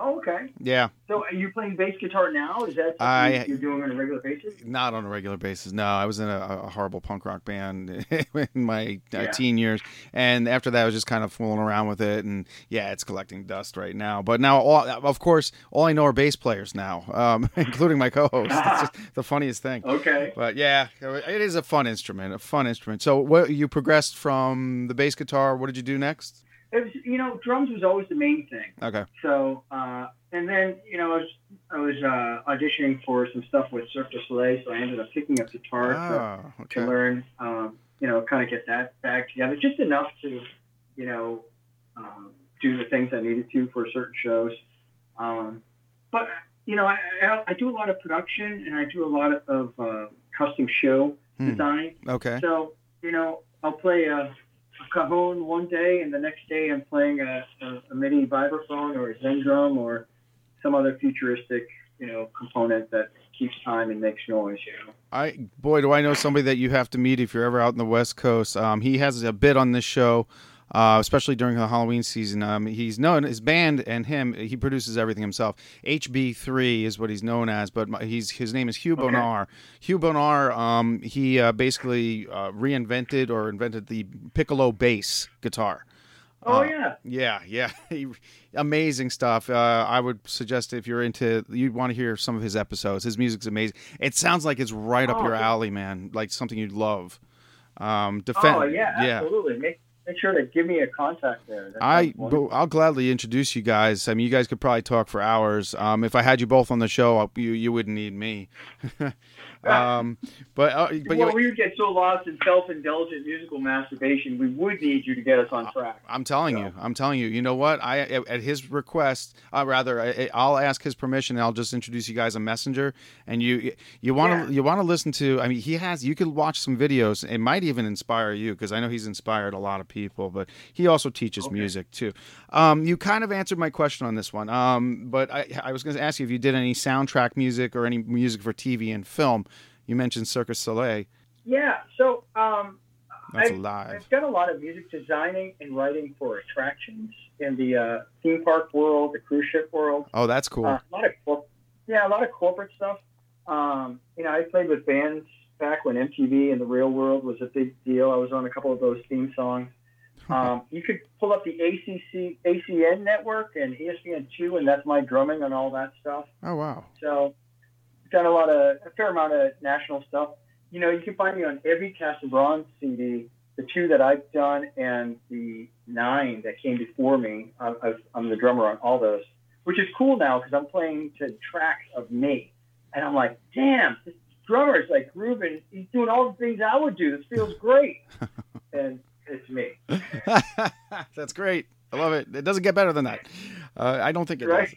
Oh, okay. Yeah, So are you playing bass guitar now? Is that something I- you're doing on a regular basis? not on a regular basis. No, I was in a, a horrible punk rock band in my uh, Yeah. teen years, and after that, I was just kind of fooling around with it. And yeah, it's collecting dust right now. But now, all, of course, all I know are bass players now, um, including my co-host. It's just the funniest thing. Okay. But yeah, it is a fun instrument, a fun instrument. So, what you progressed from the bass guitar? What did you do next? It was, you know, drums was always the main thing. Okay. So, uh, and then, you know, I was, I was uh, auditioning for some stuff with Cirque du Soleil, so I ended up picking up guitar to, Ah, to okay. learn, um, you know, kind of get that back together, just enough to, you know, um, do the things I needed to for certain shows. Um, but, you know, I, I, I do a lot of production and I do a lot of uh, custom show Hmm. design. Okay. So, you know, I'll play a cajon one day, and the next day I'm playing a, a, a MIDI vibraphone or a Zen drum or some other futuristic, you know, component that keeps time and makes noise. You know. I boy, do I know somebody that you have to meet if you're ever out in the West Coast. Um, he has a bit on this show, uh, especially during the Halloween season. Um, he's known his band and him. He produces everything himself. HB3 is what he's known as, but he's his name is Hugh Okay. Bonar. Hugh Bonar. Um, he uh, basically uh, reinvented or invented the piccolo bass guitar. Oh Uh, yeah. Yeah, yeah, He- amazing stuff. Uh, I would suggest if you're into, you'd want to hear some of his episodes. His music's amazing. It sounds like it's right up Oh, your alley, man. Like something you'd love. Um, defend, oh yeah, absolutely. Make make sure to give me a contact there. That I. I'll gladly introduce you guys. I mean, you guys could probably talk for hours. Um, if I had you both on the show, I'll- you you wouldn't need me. um, but uh, but well, you, we would get so lost in self-indulgent musical masturbation, we would need you to get us on track. I'm telling So- you, I'm telling you. You know what? I at his request, uh, rather, I, I'll ask his permission. and I'll just introduce you guys a messenger, and you you want to Yeah. you want to listen to. I mean, he has. You could watch some videos. It might even inspire you because I know he's inspired a lot of people. But he also teaches Okay. music too. Um, you kind of answered my question on this one. Um, but I I was going to ask you if you did any soundtrack music or any music for TV and film. You mentioned Cirque du Soleil. Yeah. So um, That's I've, live. I've done a lot of music designing and writing for attractions in the uh, theme park world, the cruise ship world. Oh, that's cool. Uh, a lot of cor- yeah, a lot of corporate stuff. Um, you know, I played with bands back when MTV and the real world was a big deal. I was on a couple of those theme songs. Um, you could pull up the ACC, ACN network and E ESPN2, and that's my drumming on all that stuff. oh wow. So, done a lot of a fair amount of national stuff. you know, you can find me on every Cast in Bronze CD, the two that I've done and the nine that came before me. I, I'm the drummer on all those, which is cool now because I'm playing to tracks of me. And I'm like, damn, this drummer is like grooving. He's doing all the things I would do. This feels great. and it's me. That's great. I love it. It doesn't get better than that. Uh, I don't think it Right. does.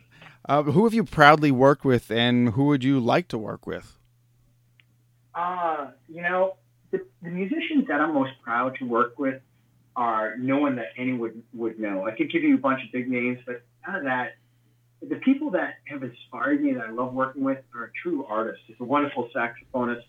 Uh, who have you proudly worked with, and who would you like to work with? Uh, you know, the, the musicians that I'm most proud to work with are no one that anyone would, would know. I could give you a bunch of big names, but out of that, the people that have inspired me that I love working with are true artists. There's a wonderful saxophonist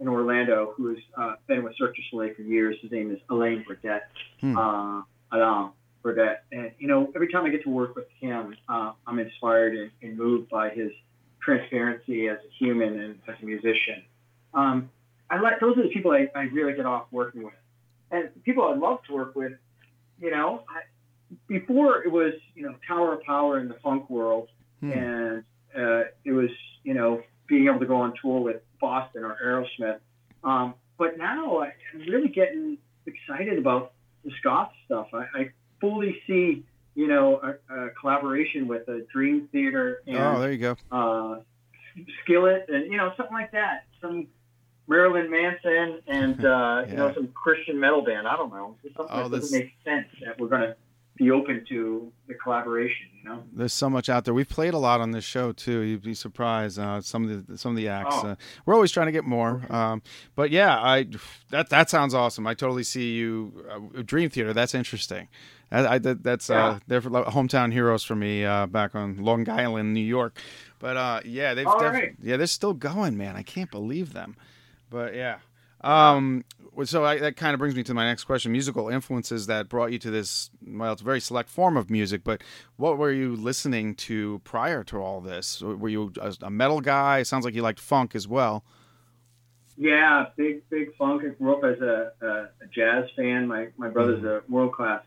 in Orlando who has uh, been with Cirque du Soleil for years. His name is Elaine Burdette. Hmm. Uh, Alain Burdette. And, you know, every time I get to work with him, uh, I'm inspired and, and moved by his transparency as a human and as a musician. Um, I like those are the people I, I really get off working with, and people I love to work with. You know, I, before it was you know Tower of Power in the funk world, Hmm. and uh, it was you know being able to go on tour with Boston or Aerosmith. Um, but now I'm really getting excited about the Scott stuff. I, I fully see you know a, a collaboration with a Dream Theater and oh, there you go. uh, Skillet, and you know something like that. Some Marilyn Manson and uh, you know some Christian metal band. I don't know. It's something Oh, that this- doesn't make sense that we're going to be open to the collaboration. You know. There's so much out there. We've played a lot on this show too. You'd be surprised. Uh, some of the some of the acts. Oh. Uh, we're always trying to get more. Um, but yeah, I that that sounds awesome. I totally see you. Uh, Dream Theater. That's interesting. I, I, that, that's uh, Yeah. they're hometown heroes for me uh, back on Long Island, New York. But uh, yeah, they've def- right. yeah they're still going, man. I can't believe them. But yeah. Um, so I, that kind of brings me to my next question: musical influences that brought you to this. Well, it's a very select form of music, but what were you listening to prior to all this? Were you a, a metal guy? It sounds like you liked funk as well. Yeah, big big funk. I grew up as a, a, a jazz fan. My my brother's a world class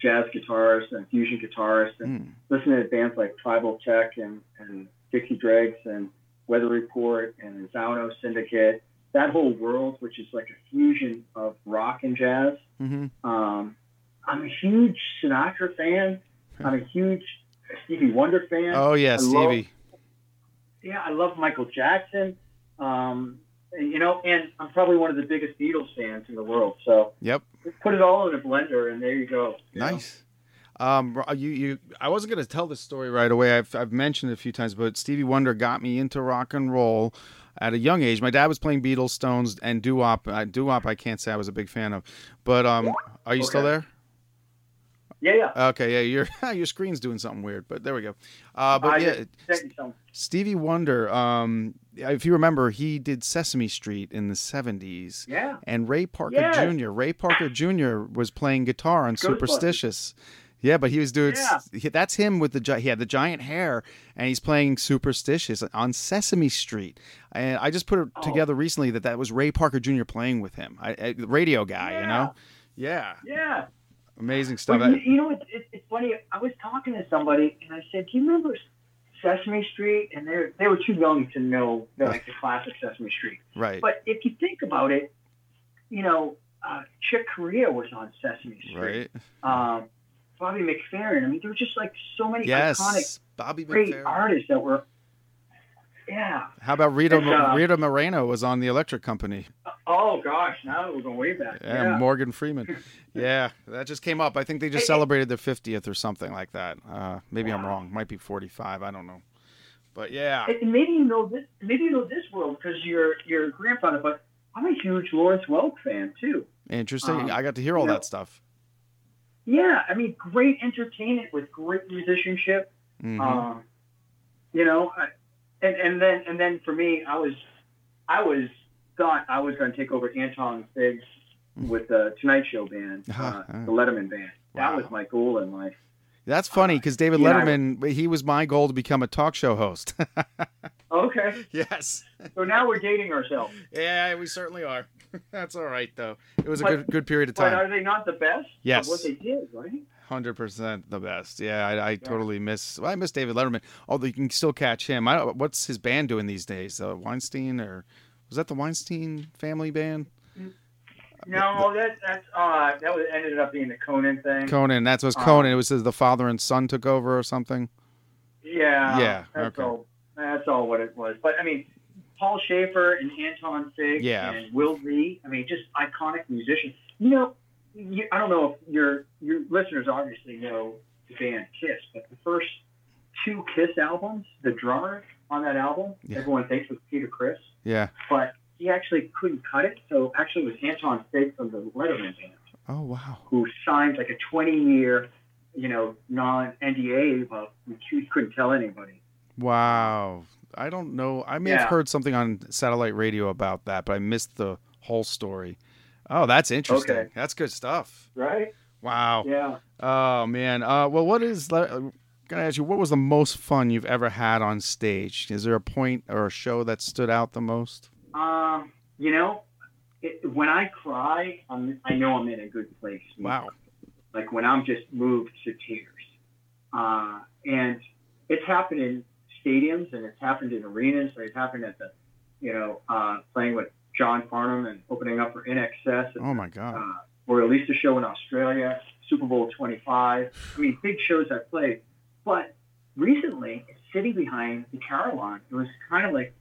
jazz guitarist and fusion guitarist, and Mm. listening to bands like Tribal Tech and, and Dixie Dregs and Weather Report and Zawinul Syndicate. That whole world, which is like a fusion of rock and jazz. Mm-hmm. Um, I'm a huge Sinatra fan. I'm a huge Stevie Wonder fan. Oh yeah, I love- Stevie. yeah, I love Michael Jackson. Um, and, you know, and I'm probably one of the biggest Beatles fans in the world. So Yep. put it all in a blender, and there you go. you know? Nice. Um, you, you, I wasn't going to tell this story right away. I've, I've mentioned it a few times, but Stevie Wonder got me into rock and roll at a young age. My dad was playing Beatles, Stones, and doo wop. Uh, doo wop, I can't say I was a big fan of. But um, are you still there? Yeah, yeah. Okay, yeah, your your screen's doing something weird, but there we go. Uh, but I yeah, just sent you some. Stevie Wonder. Um, if you remember, he did Sesame Street in the '70s. Yeah. And Ray Parker Yes. Jr. Ray Parker Jr. was playing guitar on. Superstitious. Yeah, but he was doing. Yeah. he- That's him with the. gi- He had the giant hair, and he's playing Superstitious on Sesame Street. And I just put it Oh. together recently that that was Ray Parker Jr. playing with him. I, I, the radio guy, you know. Yeah, Yeah. amazing stuff. Well, you, you know, it's, it's, it's funny. I was talking to somebody, and I said, "Do you remember Sesame Street?" And they they were too young to know the, like the classic Sesame Street. right. But if you think about it, you know, uh, Chick Corea was on Sesame Street. Right. Um, Bobby McFerrin. I mean, there were just like so many Yes. iconic, Bobby great McFerrin. artists that were. Yeah. How about Rita And, uh, Rita Moreno was on the Electric Company? Oh gosh, now we're going way back. Yeah, Yeah. Morgan Freeman. Yeah, that just came up. I think they just Hey, celebrated their 50th or something like that. Uh, maybe I'm wrong. Might be 45. I don't know. But yeah. And maybe you know this. Maybe you know this world because you're you're grandfather. But I'm a huge Lawrence Welk fan too. Interesting. um, I got to hear all you know- that stuff. Yeah, I mean, great entertainment with great musicianship. Mhm. Um, you know, I, and and then and then for me, I was I was thought I was going to take over Anton Figs with the Tonight Show band, uh, the Letterman band. That Wow. was my goal in life. That's funny because David yeah, I- Letterman, he was my goal to become a talk show host. Okay, yes. so now we're dating ourselves. Yeah, we certainly are. That's all right though. It was a good good period of But time. are they not the best? Yes. What they did, right? Hundred percent the best. Yeah, I, I totally miss. Well, I miss David Letterman. Although you can still catch him. I don't, what's his band doing these days? Uh, Weinstein or Was that the Weinstein family band? No, that that's uh that was ended up being the Conan thing. Conan. That was Um, Conan. It was the father and son took over or something. Yeah. Yeah, That's okay. all. That's all what it was. But I mean, Paul Shaffer and Anton Fig Yeah. and Will Lee. I mean, just iconic musicians. You know, you, I don't know if your your listeners obviously know the band Kiss, but the first two Kiss albums, the drummer on that album, Yeah. everyone thinks was Peter Criss, Yeah. but he actually couldn't cut it. So actually, it was Anton Fig from the Letterman band Oh wow. who signed like a 20 year, you know, non NDA, but he couldn't tell anybody. Wow. I don't know. I may have heard something on satellite radio about that, but I missed the whole story. Oh, that's interesting. Okay. That's good stuff. Right? Wow. Yeah. Oh man. Uh, well, what is? Uh, gonna ask you, what was the most fun you've ever had on stage? Is there a point or a show that stood out the most? Um, you know, it, when I cry, I'm, I know I'm in a good place. Wow. Like when I'm just moved to tears. Uh, and it's happened in stadiums and it's happened in arenas. It's happened at the, you know, uh, playing with John Farnham and opening up for INXS. Oh my God. uh, or at least a show in Australia, Super Bowl 25. I mean, big shows I played. But recently, sitting behind the Carillon, it was kind of like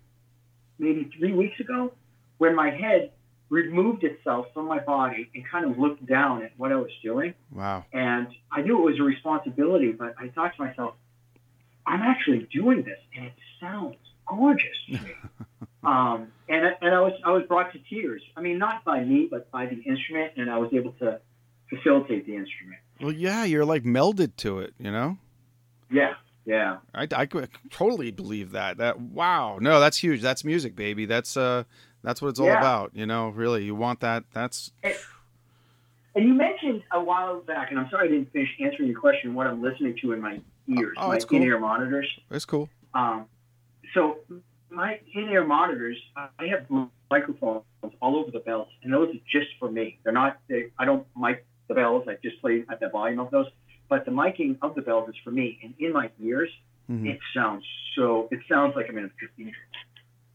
maybe three weeks ago when my head removed itself from my body and kind of looked down at what I was doing. Wow. And I knew it was a responsibility, but I thought to myself, I'm actually doing this, and it sounds gorgeous to me. um, and I- and I was I was brought to tears. I mean, not by me, but by the instrument, and I was able to facilitate the instrument. Well, yeah, you're like melded to it. You know. Yeah, yeah, I, I totally believe that. That wow, no, that's huge. That's music, baby. That's uh, that's what it's all Yeah. about. You know, really, you want that. That's And you mentioned a while back, and I'm sorry I didn't finish answering your question. What I'm listening to in my ears, Oh, my cool. in-ear monitors. it's cool. Um, so my in-ear monitors, I have microphones all over the bells, and those are just for me. They're not. They, I don't mic the bells. I just play at the volume of those. But the miking of the bells is for me, and in my ears, Mhm. it sounds so. It sounds like I'm in a cathedral.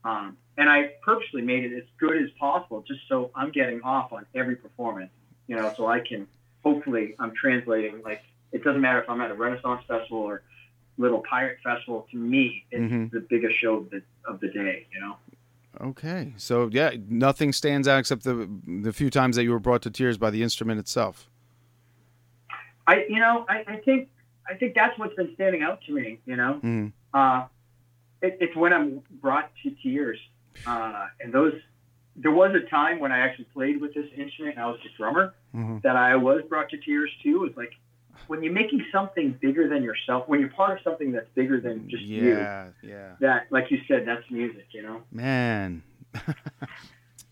Um, and I purposely made it as good as possible, just so I'm getting off on every performance. You know, so I can hopefully I'm translating. Like it doesn't matter if I'm at a Renaissance festival or Little Pirate Festival. To me, it's Mhm. the biggest show of the of the day. You know. Okay, so yeah, nothing stands out except the the few times that you were brought to tears by the instrument itself. I you know I, I think I think that's what's been standing out to me. You know, Mhm. uh, it, it's when I'm brought to tears, uh, and those. There was a time when I actually played with this instrument, and I was the drummer. Mhm. That I was brought to tears too. It's like when you're making something bigger than yourself, when you're part of something that's bigger than just you. Yeah, yeah, That, like you said, that's music. You know. man.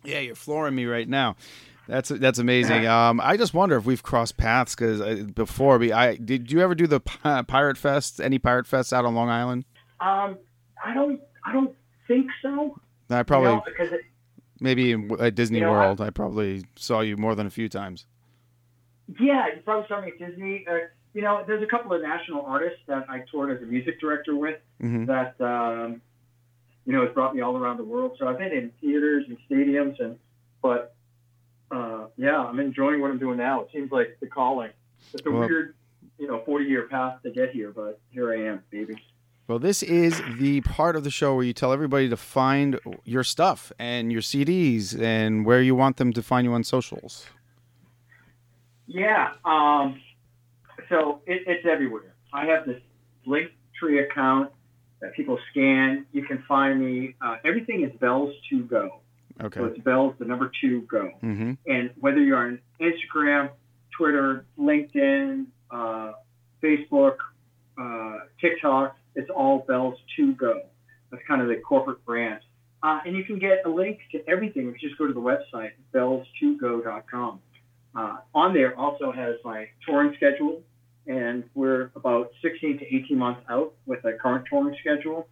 yeah, you're flooring me right now. That's that's amazing. Um, I just wonder if we've crossed paths because before we, I did you ever do the Pirate Fest? Any Pirate Fests out on Long Island? Um, I don't. I don't think so. I probably You know, because it, maybe in- at Disney You know, I- World. I probably saw you more than a few times. Yeah, you probably saw me at Disney. Uh, you know, there's a couple of national artists that I toured as a music director with Mhm. that, um, you know, has brought me all around the world. So I've been in theaters and stadiums, and but uh, yeah, I'm enjoying what I'm doing now. It seems like the calling. It's a Well- weird, you know, 40 year path to get here, but here I am, baby. Well, this is the part of the show where you tell everybody to find your stuff and your CDs and where you want them to find you on socials. Yeah. Um, so it, it's everywhere. I have this Linktree account that people scan. You can find me. Uh, everything is Bells to Go. Okay. So it's Bells, the number two Go. Mm-hmm. And whether you're on Instagram, Twitter, LinkedIn, uh, Facebook, uh, TikTok, it's all Bells to Go. That's kind of the corporate brand. Uh, and you can get a link to everything if you just go to the website, bells2go.com. Uh, on there also has my touring schedule, and we're about 16 to 18 months out with a current touring schedule.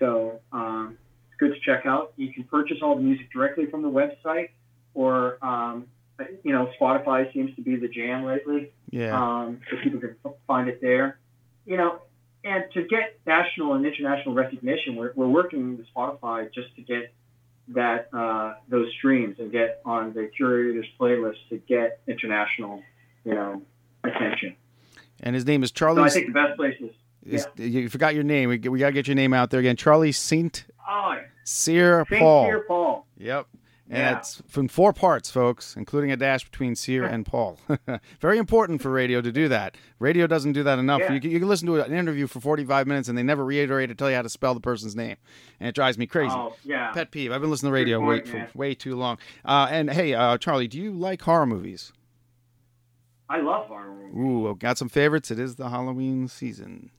So um, it's good to check out. You can purchase all the music directly from the website, or um, you know, Spotify seems to be the jam lately. Yeah. Um, so people can find it there. You know, and to get national and international recognition, we're, we're working with Spotify just to get that uh, those streams and get on the curator's playlist to get international, you know, attention. And his name is So Charlie. I think the best place is. is- You forgot your name. We, we got to get your name out there again. Charlie Saint Oh, St. Paul. Cyr Paul. Yep. And Yeah. it's from four parts, folks, including a dash between Cyr and Paul. Very important for radio to do that. Radio doesn't do that enough. Yeah. You, can, you can listen to an interview for 45 minutes and they never reiterate to tell you how to spell the person's name. And it drives me crazy. Oh, yeah. Pet peeve. I've been listening to radio point, way, for way too long. Uh, and hey, uh, Charlie, do you like horror movies? I love horror movies. Ooh, got some favorites. It is the Halloween season.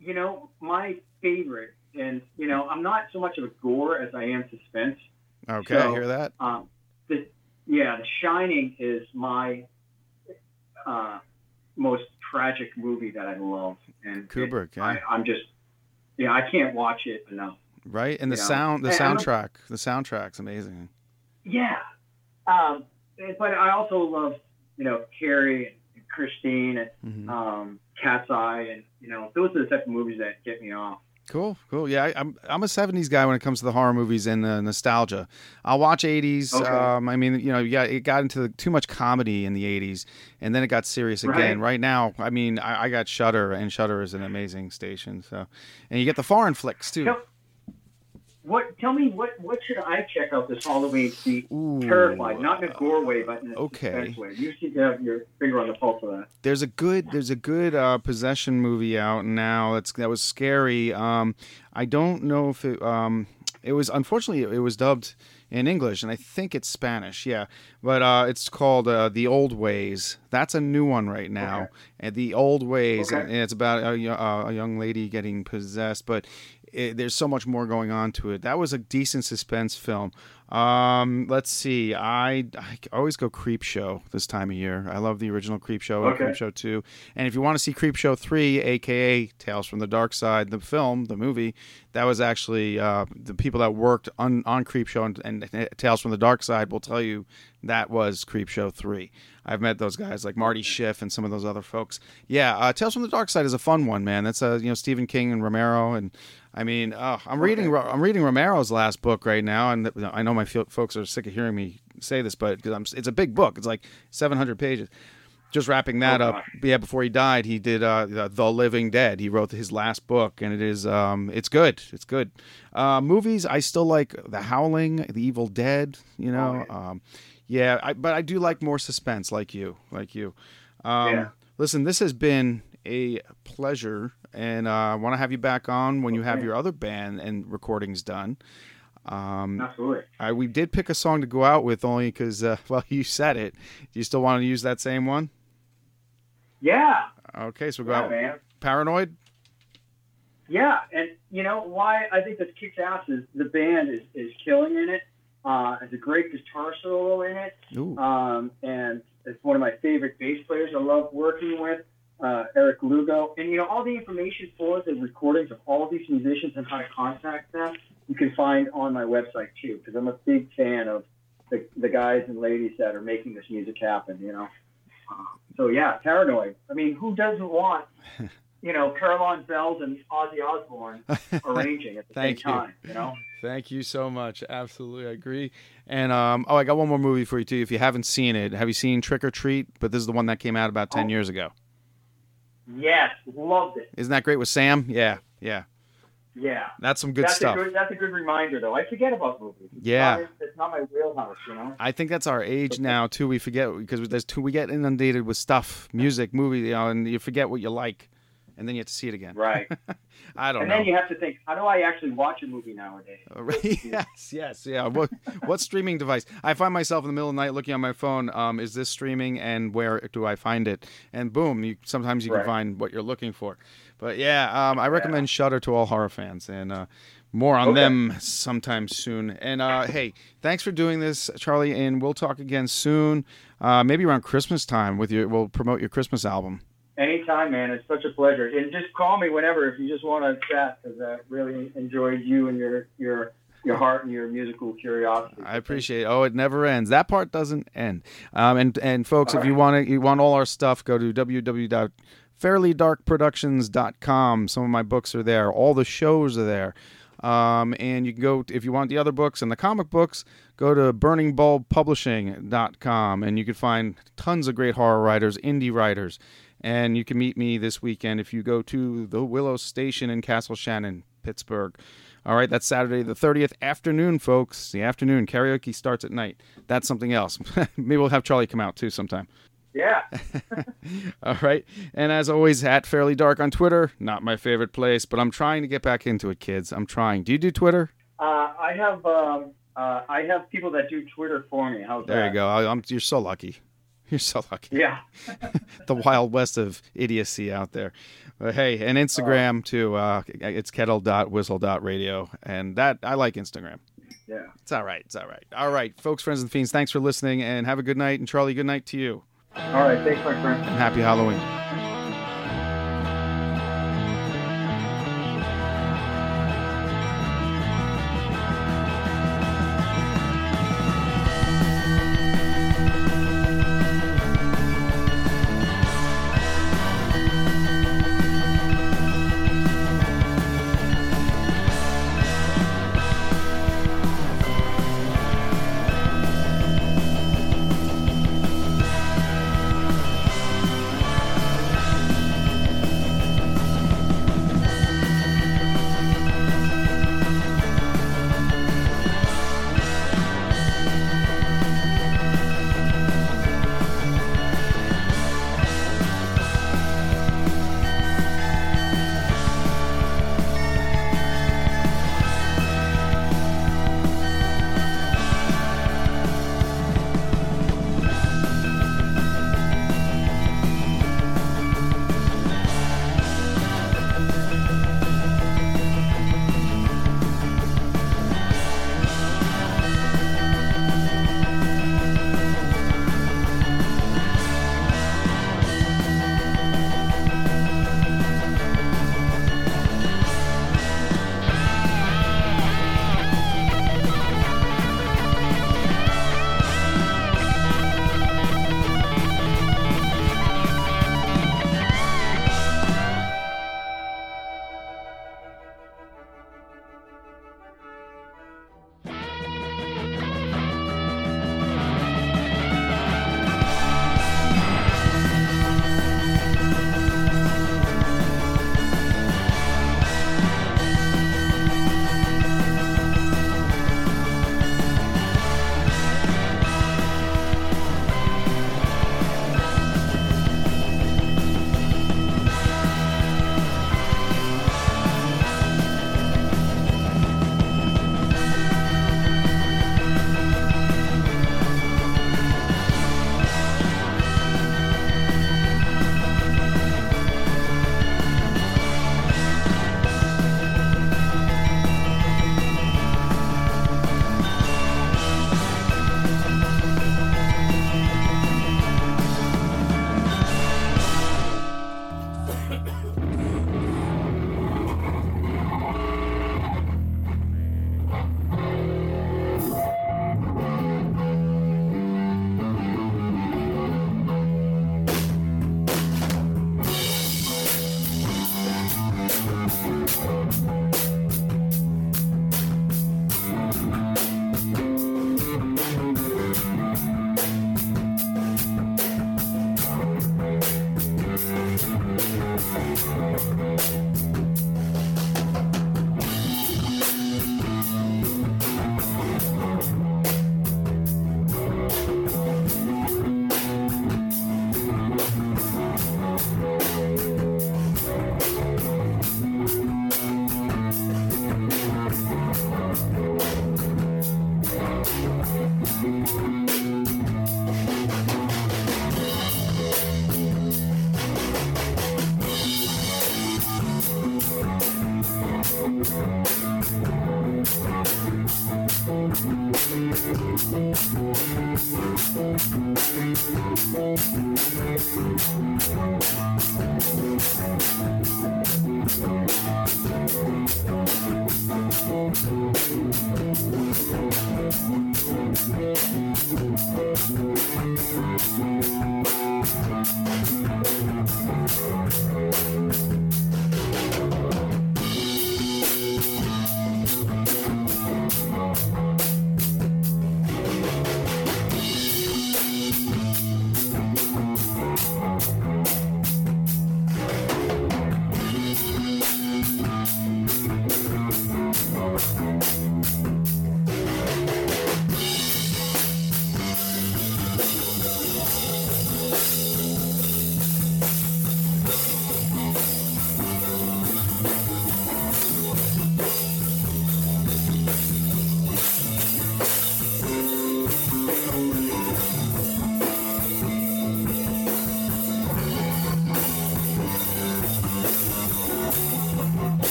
You know, my favorite, and you know, I'm not so much of a gore as I am suspense. Okay, I hear that. Um, the, yeah, The Shining is my uh, most tragic movie that I love, and Kubrick, it- I, yeah. I'm just, yeah, I can't watch it enough. Right? And the know, sound, the and soundtrack. The soundtrack's amazing. Yeah, um, but I also love, you know, Carrie and Christine and Mhm. um, Cat's Eye, and you know, those are the type of movies that get me off. Cool, cool. Yeah, I, I'm I'm a '70s guy when it comes to the horror movies and uh, nostalgia. I'll watch '80s. Okay. Um, I mean, you know, yeah, it got into too much comedy in the '80s, and then it got serious again. Right. Right now, I mean, I, I got Shudder, and Shudder is an amazing station. So, and you get the foreign flicks too. Tell, what? Tell me what? What should I check out this Halloween? to Be terrified, not in a gore way, but in a Okay. suspense way. You seem to have your finger on the pulse of that. There's a good there's a good uh, possession movie out now that's that was scary. Um, I don't know if it um, it was unfortunately it was dubbed in English and I think it's Spanish. Yeah, but uh, it's called uh, The Old Ways. That's a new one right now. And The Old Ways, Okay. and it's about a, uh, a young lady getting possessed, but. It, there's so much more going on to it. That was a decent suspense film. Um, let's see. I, I always go Creepshow this time of year. I love the original Creepshow and Okay. Creepshow 2. And if you want to see Creepshow 3, aka Tales from the Darkside, the film, the movie, that was actually uh, the people that worked on, on Creepshow and, and Tales from the Darkside will tell you that was Creepshow 3. I've met those guys like Marty Schiff and some of those other folks. Yeah, uh, Tales from the Darkside is a fun one, man. That's uh, you know Stephen King and Romero, and I mean, uh, I'm reading I'm reading Romero's last book right now, and I know my fo- folks are sick of hearing me say this, but because I'm it's a big book, it's like 700 pages. Just wrapping that Oh, up, yeah. Before he died, he did uh, the, the Living Dead. He wrote his last book, and it is um, it's good. It's good. Uh, movies, I still like The Howling, The Evil Dead. You know, um, yeah. I, but I do like more suspense, like you, like you. Um, Yeah. Listen, this has been a pleasure, and uh, I want to have you back on when you have your other band and recordings done. Um, Absolutely. I, we did pick a song to go out with only because, uh, well, you said it. Do you still want to use that same one? Yeah. Okay, so we'll go Yeah, out. man. Paranoid? Yeah, and you know why I think this kicks ass is the band is, is killing in it. Uh, it's a great guitar solo in it, um, and it's one of my favorite bass players I love working with, uh, Eric Lugo. And you know all the information for the recordings of all these musicians and how to contact them, you can find on my website too, because I'm a big fan of the, the guys and ladies that are making this music happen. You know, uh, so yeah, Paranoid. I mean, who doesn't want you know, carillon Bells and Ozzy Osbourne arranging at the Thank same you. time. You know, Thank you so much. Absolutely, I agree. And um, oh, I got one more movie for you too. If you haven't seen it, have you seen Trick or Treat? But this is the one that came out about ten Oh. years ago. Yes, loved it. Isn't that great with Sam? Yeah, yeah. Yeah, That's some good that's stuff. A good, that's a good reminder, though. I forget about movies. It's Yeah. not, it's not my wheelhouse. You know. I think that's our age now too. We forget because there's too. We get inundated with stuff, music, movie, you know, and you forget what you like, and then you have to see it again. Right. I don't and know. And then you have to think, how do I actually watch a movie nowadays? yes, yes, yeah. What what streaming device? I find myself in the middle of the night looking on my phone. Um, is this streaming, and where do I find it? And boom, you sometimes you Right. can find what you're looking for. But yeah, um, I recommend Shudder to all horror fans, and uh, more on Okay. them sometime soon. And uh, hey, thanks for doing this, Charlie, and we'll talk again soon. Uh, maybe around Christmas time with your. We'll promote your Christmas album. Anytime, man. It's such a pleasure. And just call me whenever if you just want to chat, because I really enjoyed you and your your your heart and your musical curiosity. I appreciate. It. Oh, it never ends. That part doesn't end. Um, and and folks, if you want to, you want all our stuff, go to www www.fairlydarkproductions.com. Some of my books are there. All the shows are there. Um, and you can go, if you want the other books and the comic books, go to burningbulbpublishing.com and you can find tons of great horror writers, indie writers. And you can meet me this weekend if you go to the Willow Station in Castle Shannon, Pittsburgh. All right, that's Saturday the 30th afternoon, folks. The afternoon karaoke starts at night. That's something else. Maybe we'll have Charlie come out too sometime. Yeah. All right. And as always, at Fairly Dark on Twitter. Not my favorite place, but I'm trying to get back into it, kids. I'm trying. Do you do Twitter? Uh, I have um, uh, I have people that do Twitter for me. How's There that? you go. I, I'm, you're so lucky. You're so lucky. Yeah. the wild west of idiocy out there. But hey, and Instagram too. Uh, it's kettle.whistle.radio. And that, I like Instagram. Yeah. It's all right. It's all right. All right, folks, friends, and fiends, thanks for listening and have a good night. And Charlie, good night to you. All right. Thanks, my friend. And happy Halloween.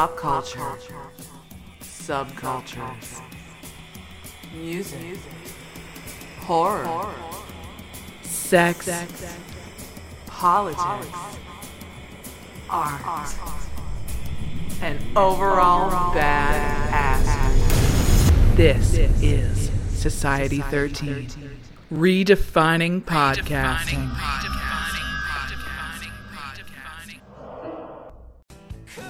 Pop culture, subcultures, music, horror, sex, politics, art, and overall bad ass. This is Society 13, redefining podcasting.